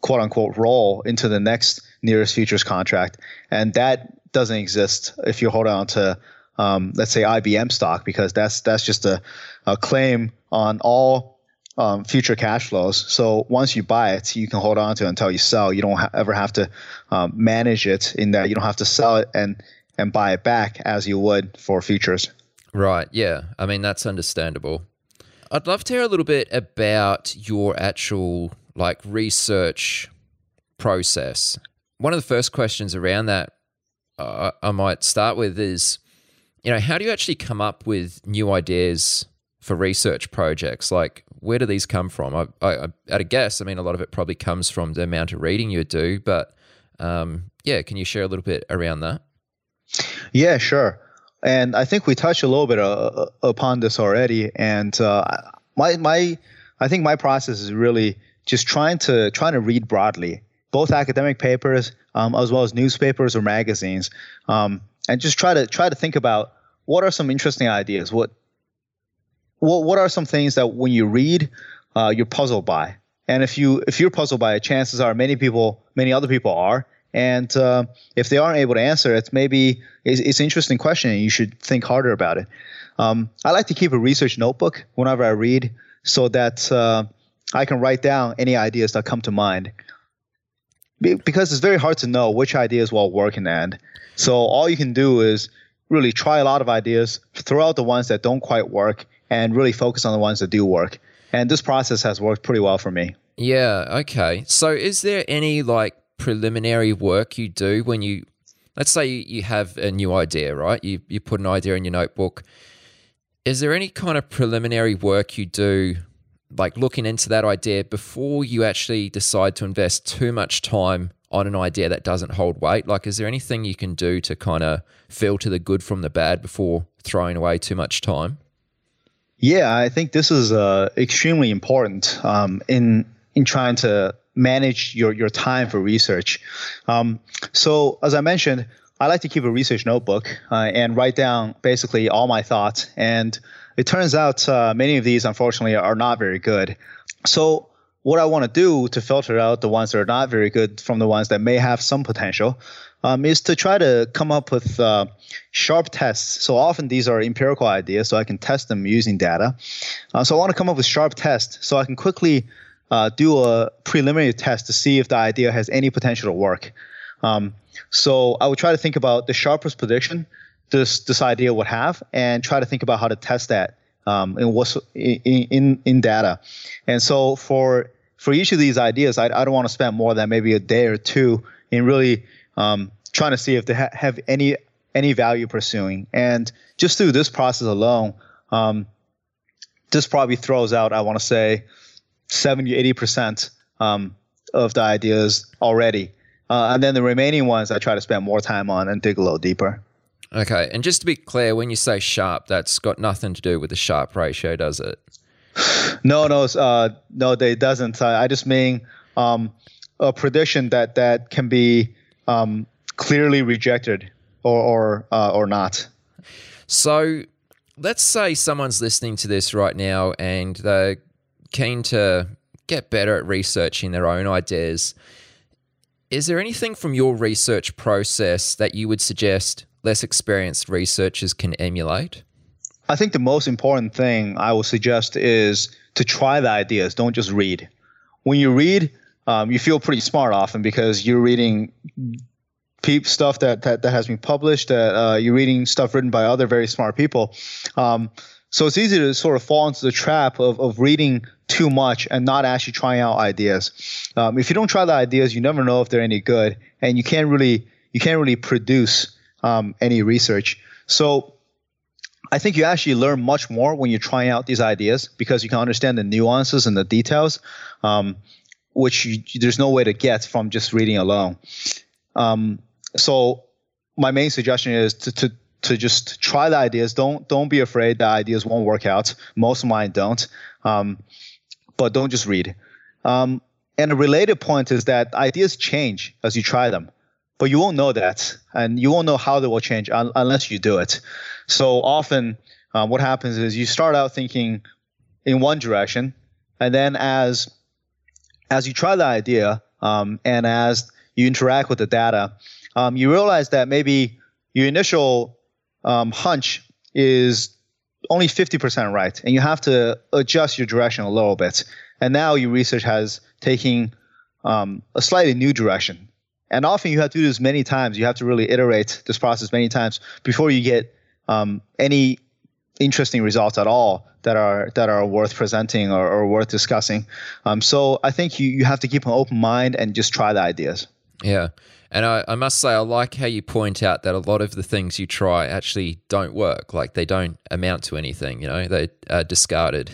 quote unquote roll into the next nearest futures contract, and that doesn't exist if you hold on to um, let's say IBM stock because that's that's just a, a claim on all um, future cash flows. So once you buy it, you can hold on to it until you sell. You don't ha- ever have to um, manage it in that you don't have to sell it and and buy it back as you would for futures.
Right. Yeah. I mean that's understandable. I'd love to hear a little bit about your actual like research process. One of the first questions around that uh, I might start with is, you know, how do you actually come up with new ideas for research projects? Like, where do these come from? I, I, I, at a guess, I mean, a lot of it probably comes from the amount of reading you do, but um, yeah, can you share a little bit around that?
Yeah, sure. And I think we touched a little bit uh, upon this already. And uh, my my, I think my process is really just trying to trying to read broadly, both academic papers um, as well as newspapers or magazines, um, and just try to try to think about what are some interesting ideas, what what what are some things that when you read, uh, you're puzzled by? And if you if you're puzzled by it, chances are many people, many other people are. And uh, if they aren't able to answer it, maybe it's, it's, an interesting question, and you should think harder about it. Um, I like to keep a research notebook whenever I read, so that uh, I can write down any ideas that come to mind. Be- because it's very hard to know which ideas will work in the end. So all you can do is really try a lot of ideas, throw out the ones that don't quite work, and really focus on the ones that do work. And this process has worked pretty well for me.
Yeah. Okay. So, is there any like preliminary work you do when you, let's say you have a new idea, right? You you put an idea in your notebook. Is there any kind of preliminary work you do, like looking into that idea before you actually decide to invest too much time on an idea that doesn't hold weight? Like, is there anything you can do to kind of filter the good from the bad before throwing away too much time?
Yeah, I think this is uh, extremely important um, in in trying to manage your, your time for research. Um, so, as I mentioned, I like to keep a research notebook uh, and write down basically all my thoughts. And it turns out uh, many of these, unfortunately, are not very good. So, what I want to do to filter out the ones that are not very good from the ones that may have some potential um, is to try to come up with uh, sharp tests. So often these are empirical ideas, so I can test them using data. Uh, so I want to come up with sharp tests so I can quickly uh, do a preliminary test to see if the idea has any potential to work. Um, so I would try to think about the sharpest prediction this this idea would have, and try to think about how to test that um, in what's in, in in data. And so for for each of these ideas, I, I don't want to spend more than maybe a day or two in really um, trying to see if they ha- have any any value pursuing. And just through this process alone, um, this probably throws out, I want to say, 70, 80% um, of the ideas already. Uh, and then the remaining ones I try to spend more time on and dig a little deeper.
Okay. And just to be clear, when you say sharp, that's got nothing to do with the Sharpe ratio, does it?
No, no, uh, no, it doesn't. I, I just mean um, a prediction that that can be um, clearly rejected or or uh, or not.
So, let's say someone's listening to this right now and they're keen to get better at researching their own ideas. Is there anything from your research process that you would suggest less experienced researchers can emulate?
I think the most important thing I would suggest is to try the ideas. Don't just read. When you read, um, you feel pretty smart often because you're reading peep stuff that, that, that has been published, that uh, you're reading stuff written by other very smart people. Um, so it's easy to sort of fall into the trap of, of reading too much and not actually trying out ideas. Um, if you don't try the ideas, you never know if they're any good, and you can't really you can't really produce um, any research. So I think you actually learn much more when you're trying out these ideas because you can understand the nuances and the details, um, which you, there's no way to get from just reading alone. Um, so my main suggestion is to, to to just try the ideas. Don't don't be afraid that ideas won't work out. Most of mine don't. Um, but don't just read. Um, and a related point is that ideas change as you try them, but you won't know that, and you won't know how they will change un- unless you do it. So often, uh, what happens is you start out thinking in one direction, and then as as you try the idea um, and as you interact with the data, um, you realize that maybe your initial um, hunch is only 50% right, and you have to adjust your direction a little bit. And now your research has taken um, a slightly new direction. And often you have to do this many times. You have to really iterate this process many times before you get um, any interesting results at all that are that are worth presenting or, or worth discussing. Um, so I think you, you have to keep an open mind and just try the ideas.
Yeah. And I, I, must say, I like how you point out that a lot of the things you try actually don't work. Like they don't amount to anything. You know, they are discarded.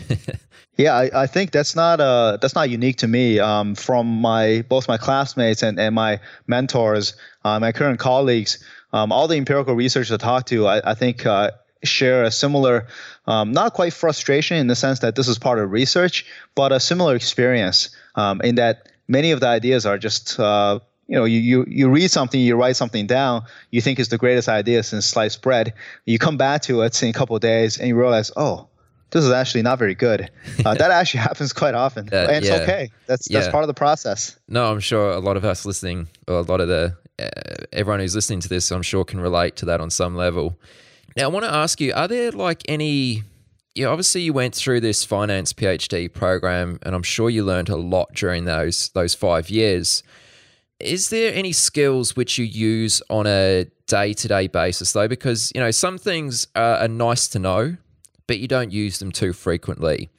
yeah, I, I, think that's not uh that's not unique to me. Um, from my both my classmates and, and my mentors, uh, my current colleagues, um, all the empirical researchers I talk to, I, I think uh, share a similar, um, not quite frustration in the sense that this is part of research, but a similar experience um, in that many of the ideas are just uh, you know, you, you, you read something, you write something down, you think it's the greatest idea since sliced bread. You come back to it in a couple of days and you realize, oh, this is actually not very good. Uh, that actually happens quite often, uh, and it's yeah. okay. That's that's part of the process.
No, I'm sure a lot of us listening, or a lot of the uh, everyone who's listening to this, I'm sure can relate to that on some level. Now, I want to ask you: Are there like any? Yeah, obviously you went through this finance PhD program, and I'm sure you learned a lot during those those five years. Is there any skills which you use on a day to day basis, though? Because, you know, some things are, are nice to know, but you don't use them too frequently.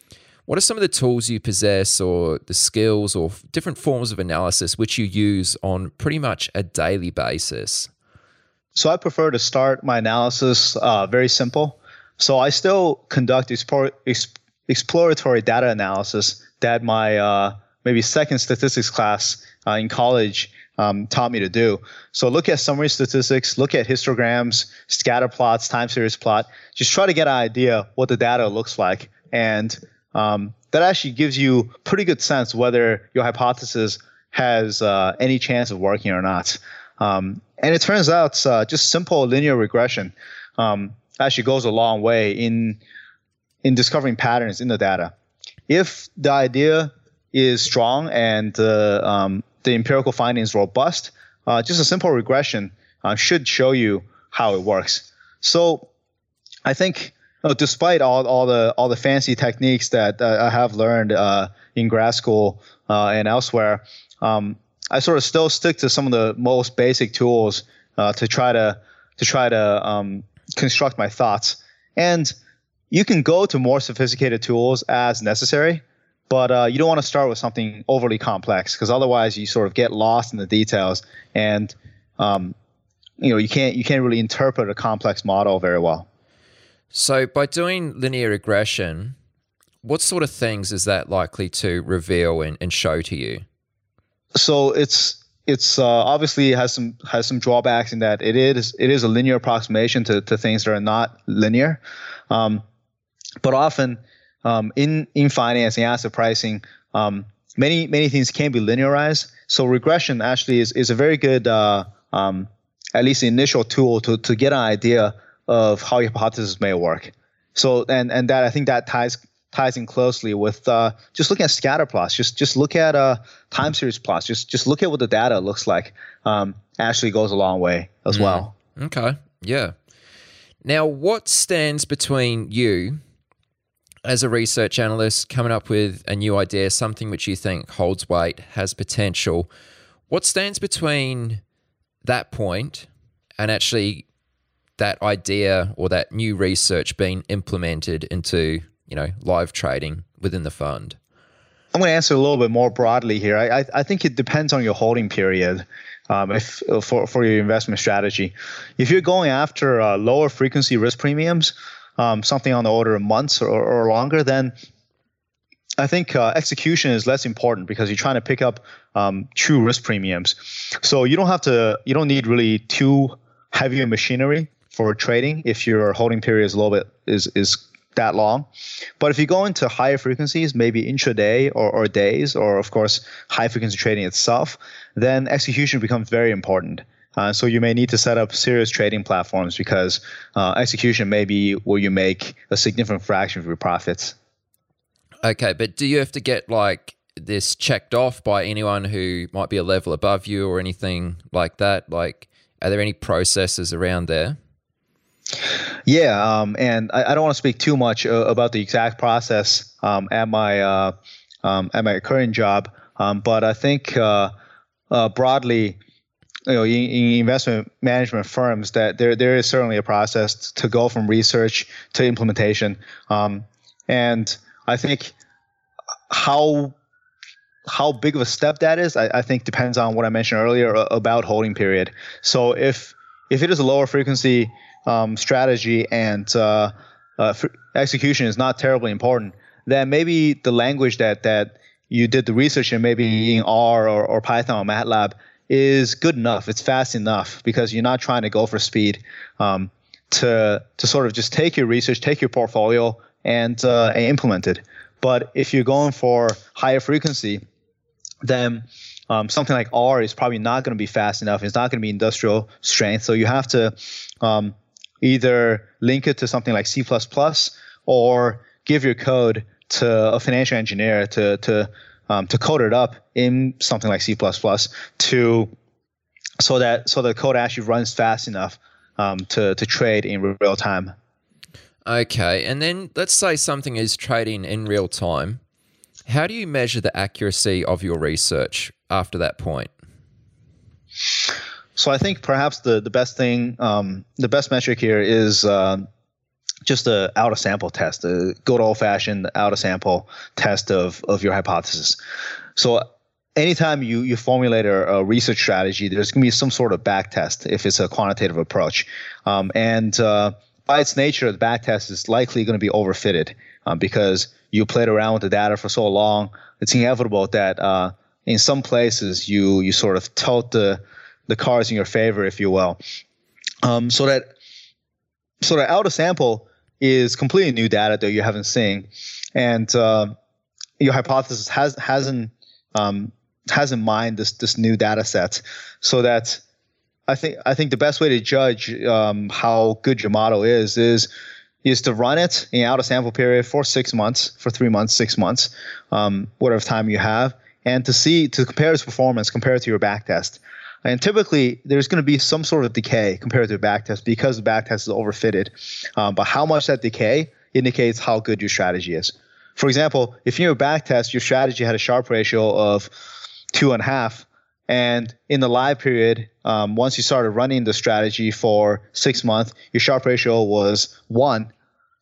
What are some of the tools you possess, or the skills, or different forms of analysis which you use on pretty much a daily basis?
So, I prefer to start my analysis uh, very simple. So, I still conduct explore, exploratory data analysis that my uh, maybe second statistics class uh, in college um, taught me to do. So look at summary statistics, look at histograms, scatter plots, time series plot. Just try to get an idea what the data looks like and um, that actually gives you pretty good sense whether your hypothesis has uh, any chance of working or not. Um, and it turns out uh, just simple linear regression um, actually goes a long way in in discovering patterns in the data. If the idea is strong and uh, um, the empirical findings robust, uh, just a simple regression uh, should show you how it works. So I think uh, despite all, all the all the fancy techniques that uh, I have learned uh, in grad school uh, and elsewhere, um, I sort of still stick to some of the most basic tools uh, to try to to try to um, construct my thoughts. And you can go to more sophisticated tools as necessary, but uh, you don't want to start with something overly complex because otherwise you sort of get lost in the details and um, you know you can't you can't really interpret a complex model very well.
So by doing linear regression, what sort of things is that likely to reveal and, and show to you?
So it's it's uh, obviously has some has some drawbacks in that it is it is a linear approximation to, to things that are not linear, um, but often um, in in financing asset pricing, um, many many things can be linearized. So regression actually is is a very good uh, um, at least initial tool to to get an idea of how your hypothesis may work. So and and that I think that ties ties in closely with uh, just looking at scatter plots. Just just look at uh, time series plots. Just just look at what the data looks like. Um, actually goes a long way as mm. well.
Okay. Yeah. Now, what stands between you as a research analyst coming up with a new idea, something which you think holds weight, has potential? What stands between that point and actually that idea or that new research being implemented into you know live trading within the fund?
I'm going to answer a little bit more broadly here. I, I, I think it depends on your holding period. Um, if for for your investment strategy, if you're going after uh, lower frequency risk premiums, um, something on the order of months or, or longer, then I think uh, execution is less important because you're trying to pick up um, true risk premiums. So you don't have to, you don't need really too heavy machinery for trading if your holding period is a little bit is is that long. But if you go into higher frequencies, maybe intraday or, or days, or of course high frequency trading itself, then execution becomes very important. Uh, so you may need to set up serious trading platforms because uh, execution may be where you make a significant fraction of your profits.
Okay, but do you have to get like this checked off by anyone who might be a level above you or anything like that? Like, are there any processes around there?
Yeah, um, and I, I, don't want to speak too much uh, about the exact process um, at my uh, um, at my current job, um, but I think uh, uh, broadly, you know, in, in, investment management firms, that there there is certainly a process to go from research to implementation, um, and I think how how big of a step that is, I, I think depends on what I mentioned earlier about holding period. So if if it is a lower frequency um, strategy and uh, uh, execution is not terribly important, then maybe the language that that you did the research in, maybe in R or, or Python or MATLAB, is good enough. It's fast enough because you're not trying to go for speed. Um, to to sort of just take your research, take your portfolio, and, uh, and implement it. But if you're going for higher frequency, then um, something like R is probably not going to be fast enough. It's not going to be industrial strength. So you have to um, either link it to something like C++ or give your code to a financial engineer to to um, to code it up in something like C++ to so that so the code actually runs fast enough um, to to trade in real time.
Okay, and then let's say something is trading in real time. How do you measure the accuracy of your research after that point?
So I think perhaps the the best thing, um, the best metric here is uh, just a out of sample test, a good old fashioned out of sample test of of your hypothesis. So anytime you you formulate a, a research strategy, there's going to be some sort of back test if it's a quantitative approach, um, and uh, by its nature, the back test is likely going to be overfitted um, because you played around with the data for so long. It's inevitable that uh, in some places you you sort of tilt the the cards in your favor, if you will. Um, so that so that out of sample is completely new data that you haven't seen, and uh, your hypothesis has hasn't um, has in mind this this new data set, so that I think I think the best way to judge um, how good your model is is is to run it in out of sample period for six months, for three months, six months, um, whatever time you have, and to see to compare its performance compared to your back test. And typically, there's going to be some sort of decay compared to the back test because the back test is overfitted. Um, but how much that decay indicates how good your strategy is. For example, if in your back test, your strategy had a Sharpe ratio of two and a half, and in the live period, um, once you started running the strategy for six months, your Sharpe ratio was one.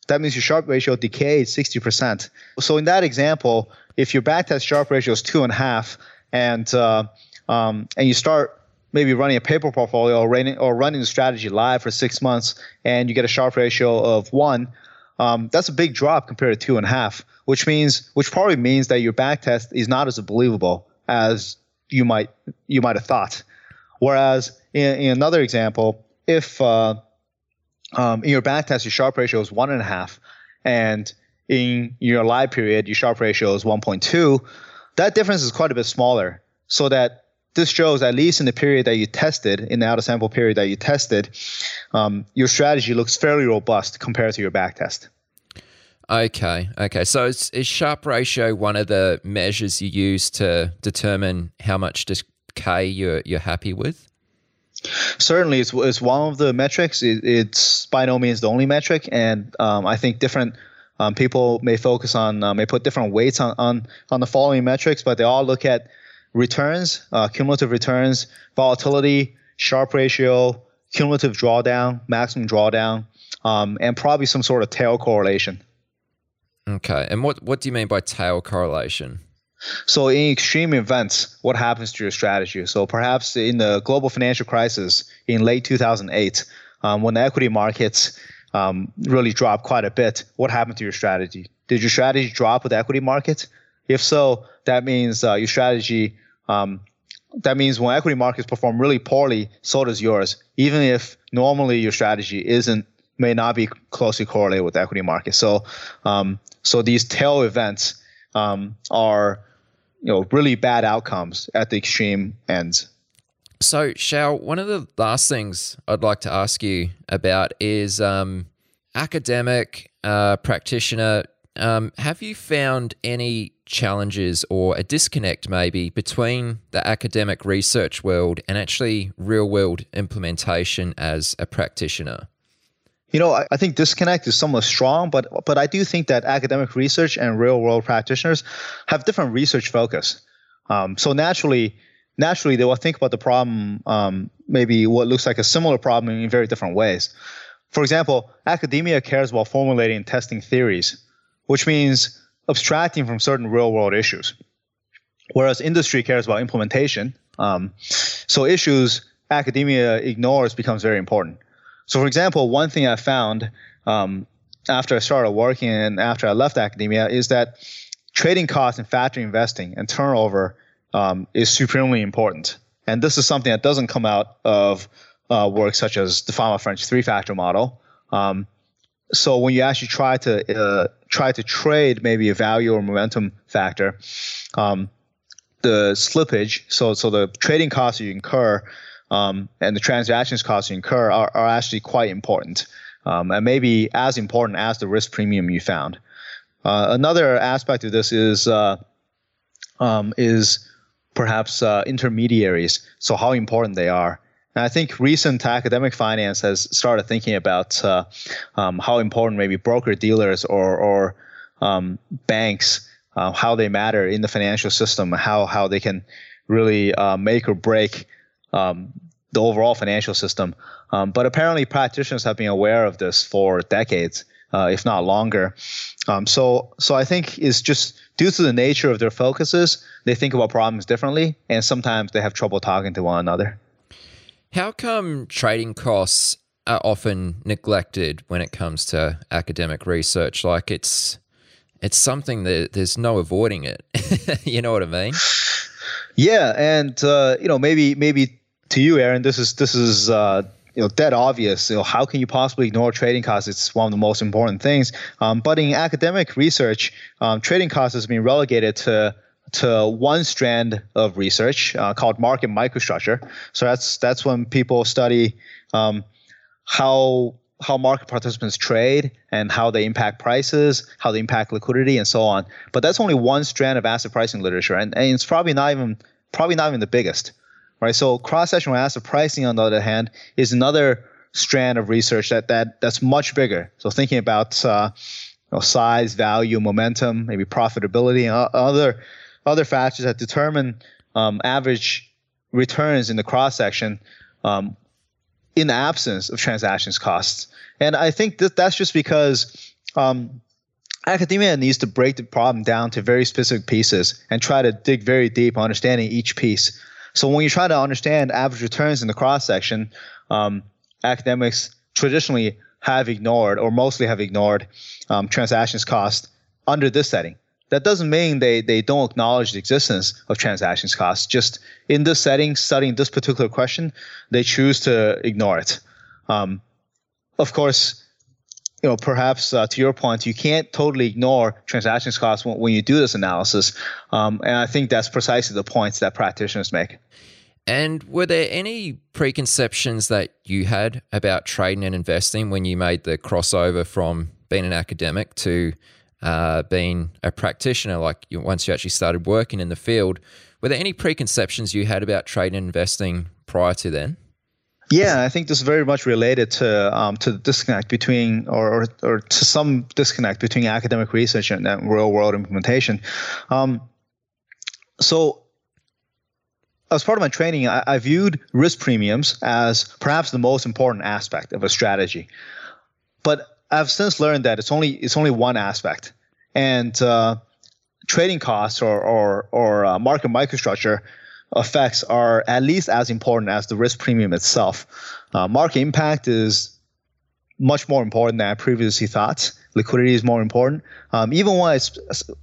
That means your Sharpe ratio decayed 60%. So in that example, if your backtest Sharpe ratio is two and a half, and uh, um, and you start maybe running a paper portfolio or running, or running the strategy live for six months, and you get a Sharpe ratio of one, um, that's a big drop compared to two and a half, which means which probably means that your backtest is not as believable as you might you might have thought. Whereas in, in another example, if uh, um, in your back test your Sharpe ratio is one and a half, and in your live period your Sharpe ratio is 1.2, that difference is quite a bit smaller. So that this shows at least in the period that you tested, in the out of sample period that you tested, um, your strategy looks fairly robust compared to your back test.
Okay, okay. So is, is Sharpe ratio one of the measures you use to determine how much decay you're you're happy with?
Certainly, it's, it's one of the metrics. It, it's by no means the only metric, and um, I think different um, people may focus on uh, may put different weights on, on on the following metrics, but they all look at returns, uh, cumulative returns, volatility, Sharpe ratio, cumulative drawdown, maximum drawdown, um, and probably some sort of tail correlation.
Okay. And what, what do you mean by tail correlation?
So, in extreme events, what happens to your strategy? So, perhaps in the global financial crisis in late 2008, um, when the equity markets um, really dropped quite a bit, what happened to your strategy? Did your strategy drop with equity market? If so, that means uh, your strategy. Um, that means when equity markets perform really poorly, so does yours. Even if normally your strategy isn't may not be closely correlated with equity market. So um, so these tail events um, are, you know, really bad outcomes at the extreme ends.
So, Xiao, one of the last things I'd like to ask you about is um, academic uh, practitioner. Um, have you found any challenges or a disconnect maybe between the academic research world and actually real world implementation as a practitioner?
you know, I, I, think disconnect is somewhat strong, but but I do think that academic research and real world practitioners have different research focus. Um, so naturally, naturally they will think about the problem, um, maybe what looks like a similar problem in very different ways. For example, academia cares about formulating and testing theories, which means abstracting from certain real world issues, whereas industry cares about implementation. Um, so issues academia ignores becomes very important. So, for example, one thing I found um, after I started working and after I left academia is that trading costs and factor investing and turnover um, is supremely important. And this is something that doesn't come out of uh, work such as the Fama French three factor model. Um, so when you actually try to uh, try to trade maybe a value or momentum factor, um, the slippage, so so the trading costs you incur um, and the transactions costs you incur are, are actually quite important, um, and maybe as important as the risk premium you found. Uh, another aspect of this is uh, um, is perhaps uh, intermediaries. So how important they are. And I think recent academic finance has started thinking about uh, um, how important maybe broker dealers or or um, banks uh, how they matter in the financial system, how how they can really uh, make or break um, the overall financial system. Um, but apparently, practitioners have been aware of this for decades, uh, if not longer. Um, so, so I think it's just due to the nature of their focuses, they think about problems differently, and sometimes they have trouble talking to one another.
How come trading costs are often neglected when it comes to academic research? Like it's it's something that there's no avoiding it. you know what I mean?
Yeah, and uh, you know maybe maybe to you, Aaron, this is this is uh, you know dead obvious. You know, how can you possibly ignore trading costs? It's one of the most important things. Um, but in academic research, um, trading costs has been relegated to to one strand of research uh, called market microstructure. So that's that's when people study um, how how market participants trade and how they impact prices, how they impact liquidity, and so on. But that's only one strand of asset pricing literature, and, and it's probably not even probably not even the biggest, right? So cross-sectional asset pricing, on the other hand, is another strand of research that that that's much bigger. So thinking about uh, you know, size, value, momentum, maybe profitability, and other other factors that determine um, average returns in the cross section um, in the absence of transactions costs. And I think that that's just because um, academia needs to break the problem down to very specific pieces and try to dig very deep understanding each piece. So when you try to understand average returns in the cross section, um, academics traditionally have ignored or mostly have ignored um, transactions cost under this setting. That doesn't mean they, they don't acknowledge the existence of transactions costs. Just in this setting, studying this particular question, they choose to ignore it. Um, of course, you know, perhaps uh, to your point, you can't totally ignore transactions costs when, when you do this analysis. Um, and I think that's precisely the points that practitioners make.
And were there any preconceptions that you had about trading and investing when you made the crossover from being an academic to uh, being a practitioner, like you, once you actually started working in the field, were there any preconceptions you had about trading and investing prior to then?
Yeah, I think this is very much related to um, to the disconnect between, or, or, or to some disconnect between academic research and, and real world implementation. Um, so, as part of my training, I, I, viewed risk premiums as perhaps the most important aspect of a strategy. But I've since learned that it's only it's only one aspect, and uh, trading costs or or or uh, market microstructure effects are at least as important as the risk premium itself. Uh, market impact is much more important than I previously thought. Liquidity is more important. Um, even when I,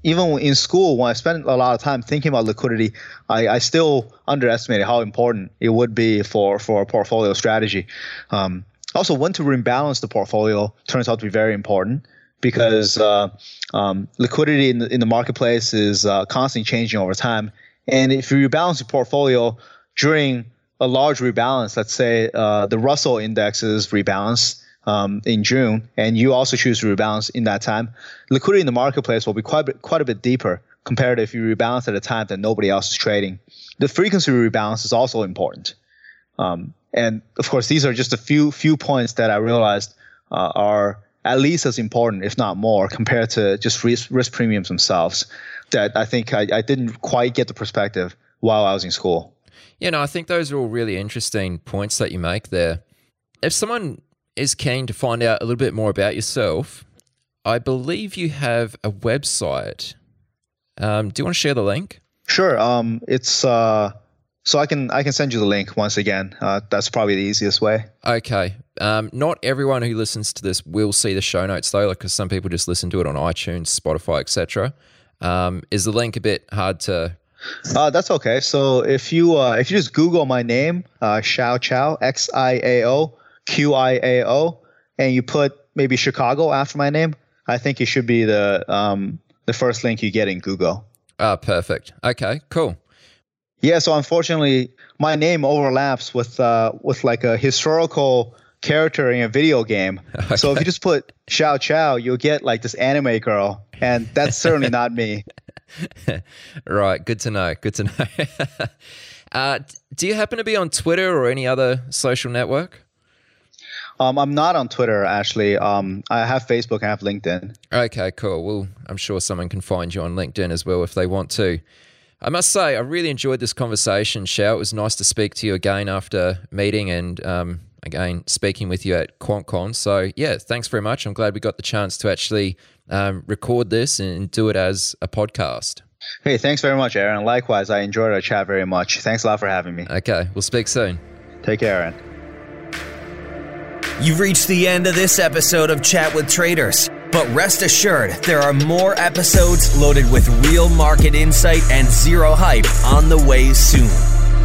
even in school, when I spent a lot of time thinking about liquidity, I, I still underestimated how important it would be for for a portfolio strategy. Um, also, when to rebalance the portfolio turns out to be very important because uh, um, liquidity in the, in the marketplace is uh, constantly changing over time. And if you rebalance your portfolio during a large rebalance, let's say uh, the Russell index is rebalanced um, in June, and you also choose to rebalance in that time, liquidity in the marketplace will be quite a bit, quite a bit deeper compared to if you rebalance at a time that nobody else is trading. The frequency rebalance is also important. Um, and of course, these are just a few few points that I realized uh, are at least as important, if not more, compared to just risk, risk premiums themselves. That I think I, I didn't quite get the perspective while I was in school.
Yeah, no, I think those are all really interesting points that you make there. If someone is keen to find out a little bit more about yourself, I believe you have a website. Um, do you want to share the link?
Sure. Um, it's uh, so I can I can send you the link once again. Uh, that's probably the easiest way.
Okay. Um, not everyone who listens to this will see the show notes though, because some people just listen to it on iTunes, Spotify, etc. Um, is the link a bit hard to?
Uh, that's okay. So if you uh, if you just Google my name, uh, Xiao Qiao, X I A O Q I A O, and you put maybe Chicago after my name, I think it should be the um, the first link you get in Google.
Ah, perfect. Okay, cool.
Yeah, so unfortunately, my name overlaps with uh, with like a historical character in a video game. Okay. So if you just put Xiao Qiao, you'll get like this anime girl, and that's certainly not me.
right, good to know. Good to know. uh, do you happen to be on Twitter or any other social network?
Um, I'm not on Twitter actually. Um, I have Facebook. I have LinkedIn.
Okay, cool. Well, I'm sure someone can find you on LinkedIn as well if they want to. I must say, I really enjoyed this conversation, Xiao. It was nice to speak to you again after meeting and um, again speaking with you at QuantCon. So, yeah, thanks very much. I'm glad we got the chance to actually um, record this and do it as a podcast.
Hey, thanks very much, Aaron. Likewise, I enjoyed our chat very much. Thanks a lot for having me.
Okay, we'll speak soon.
Take care, Aaron.
You've reached the end of this episode of Chat with Traders. But rest assured, there are more episodes loaded with real market insight and zero hype on the way soon.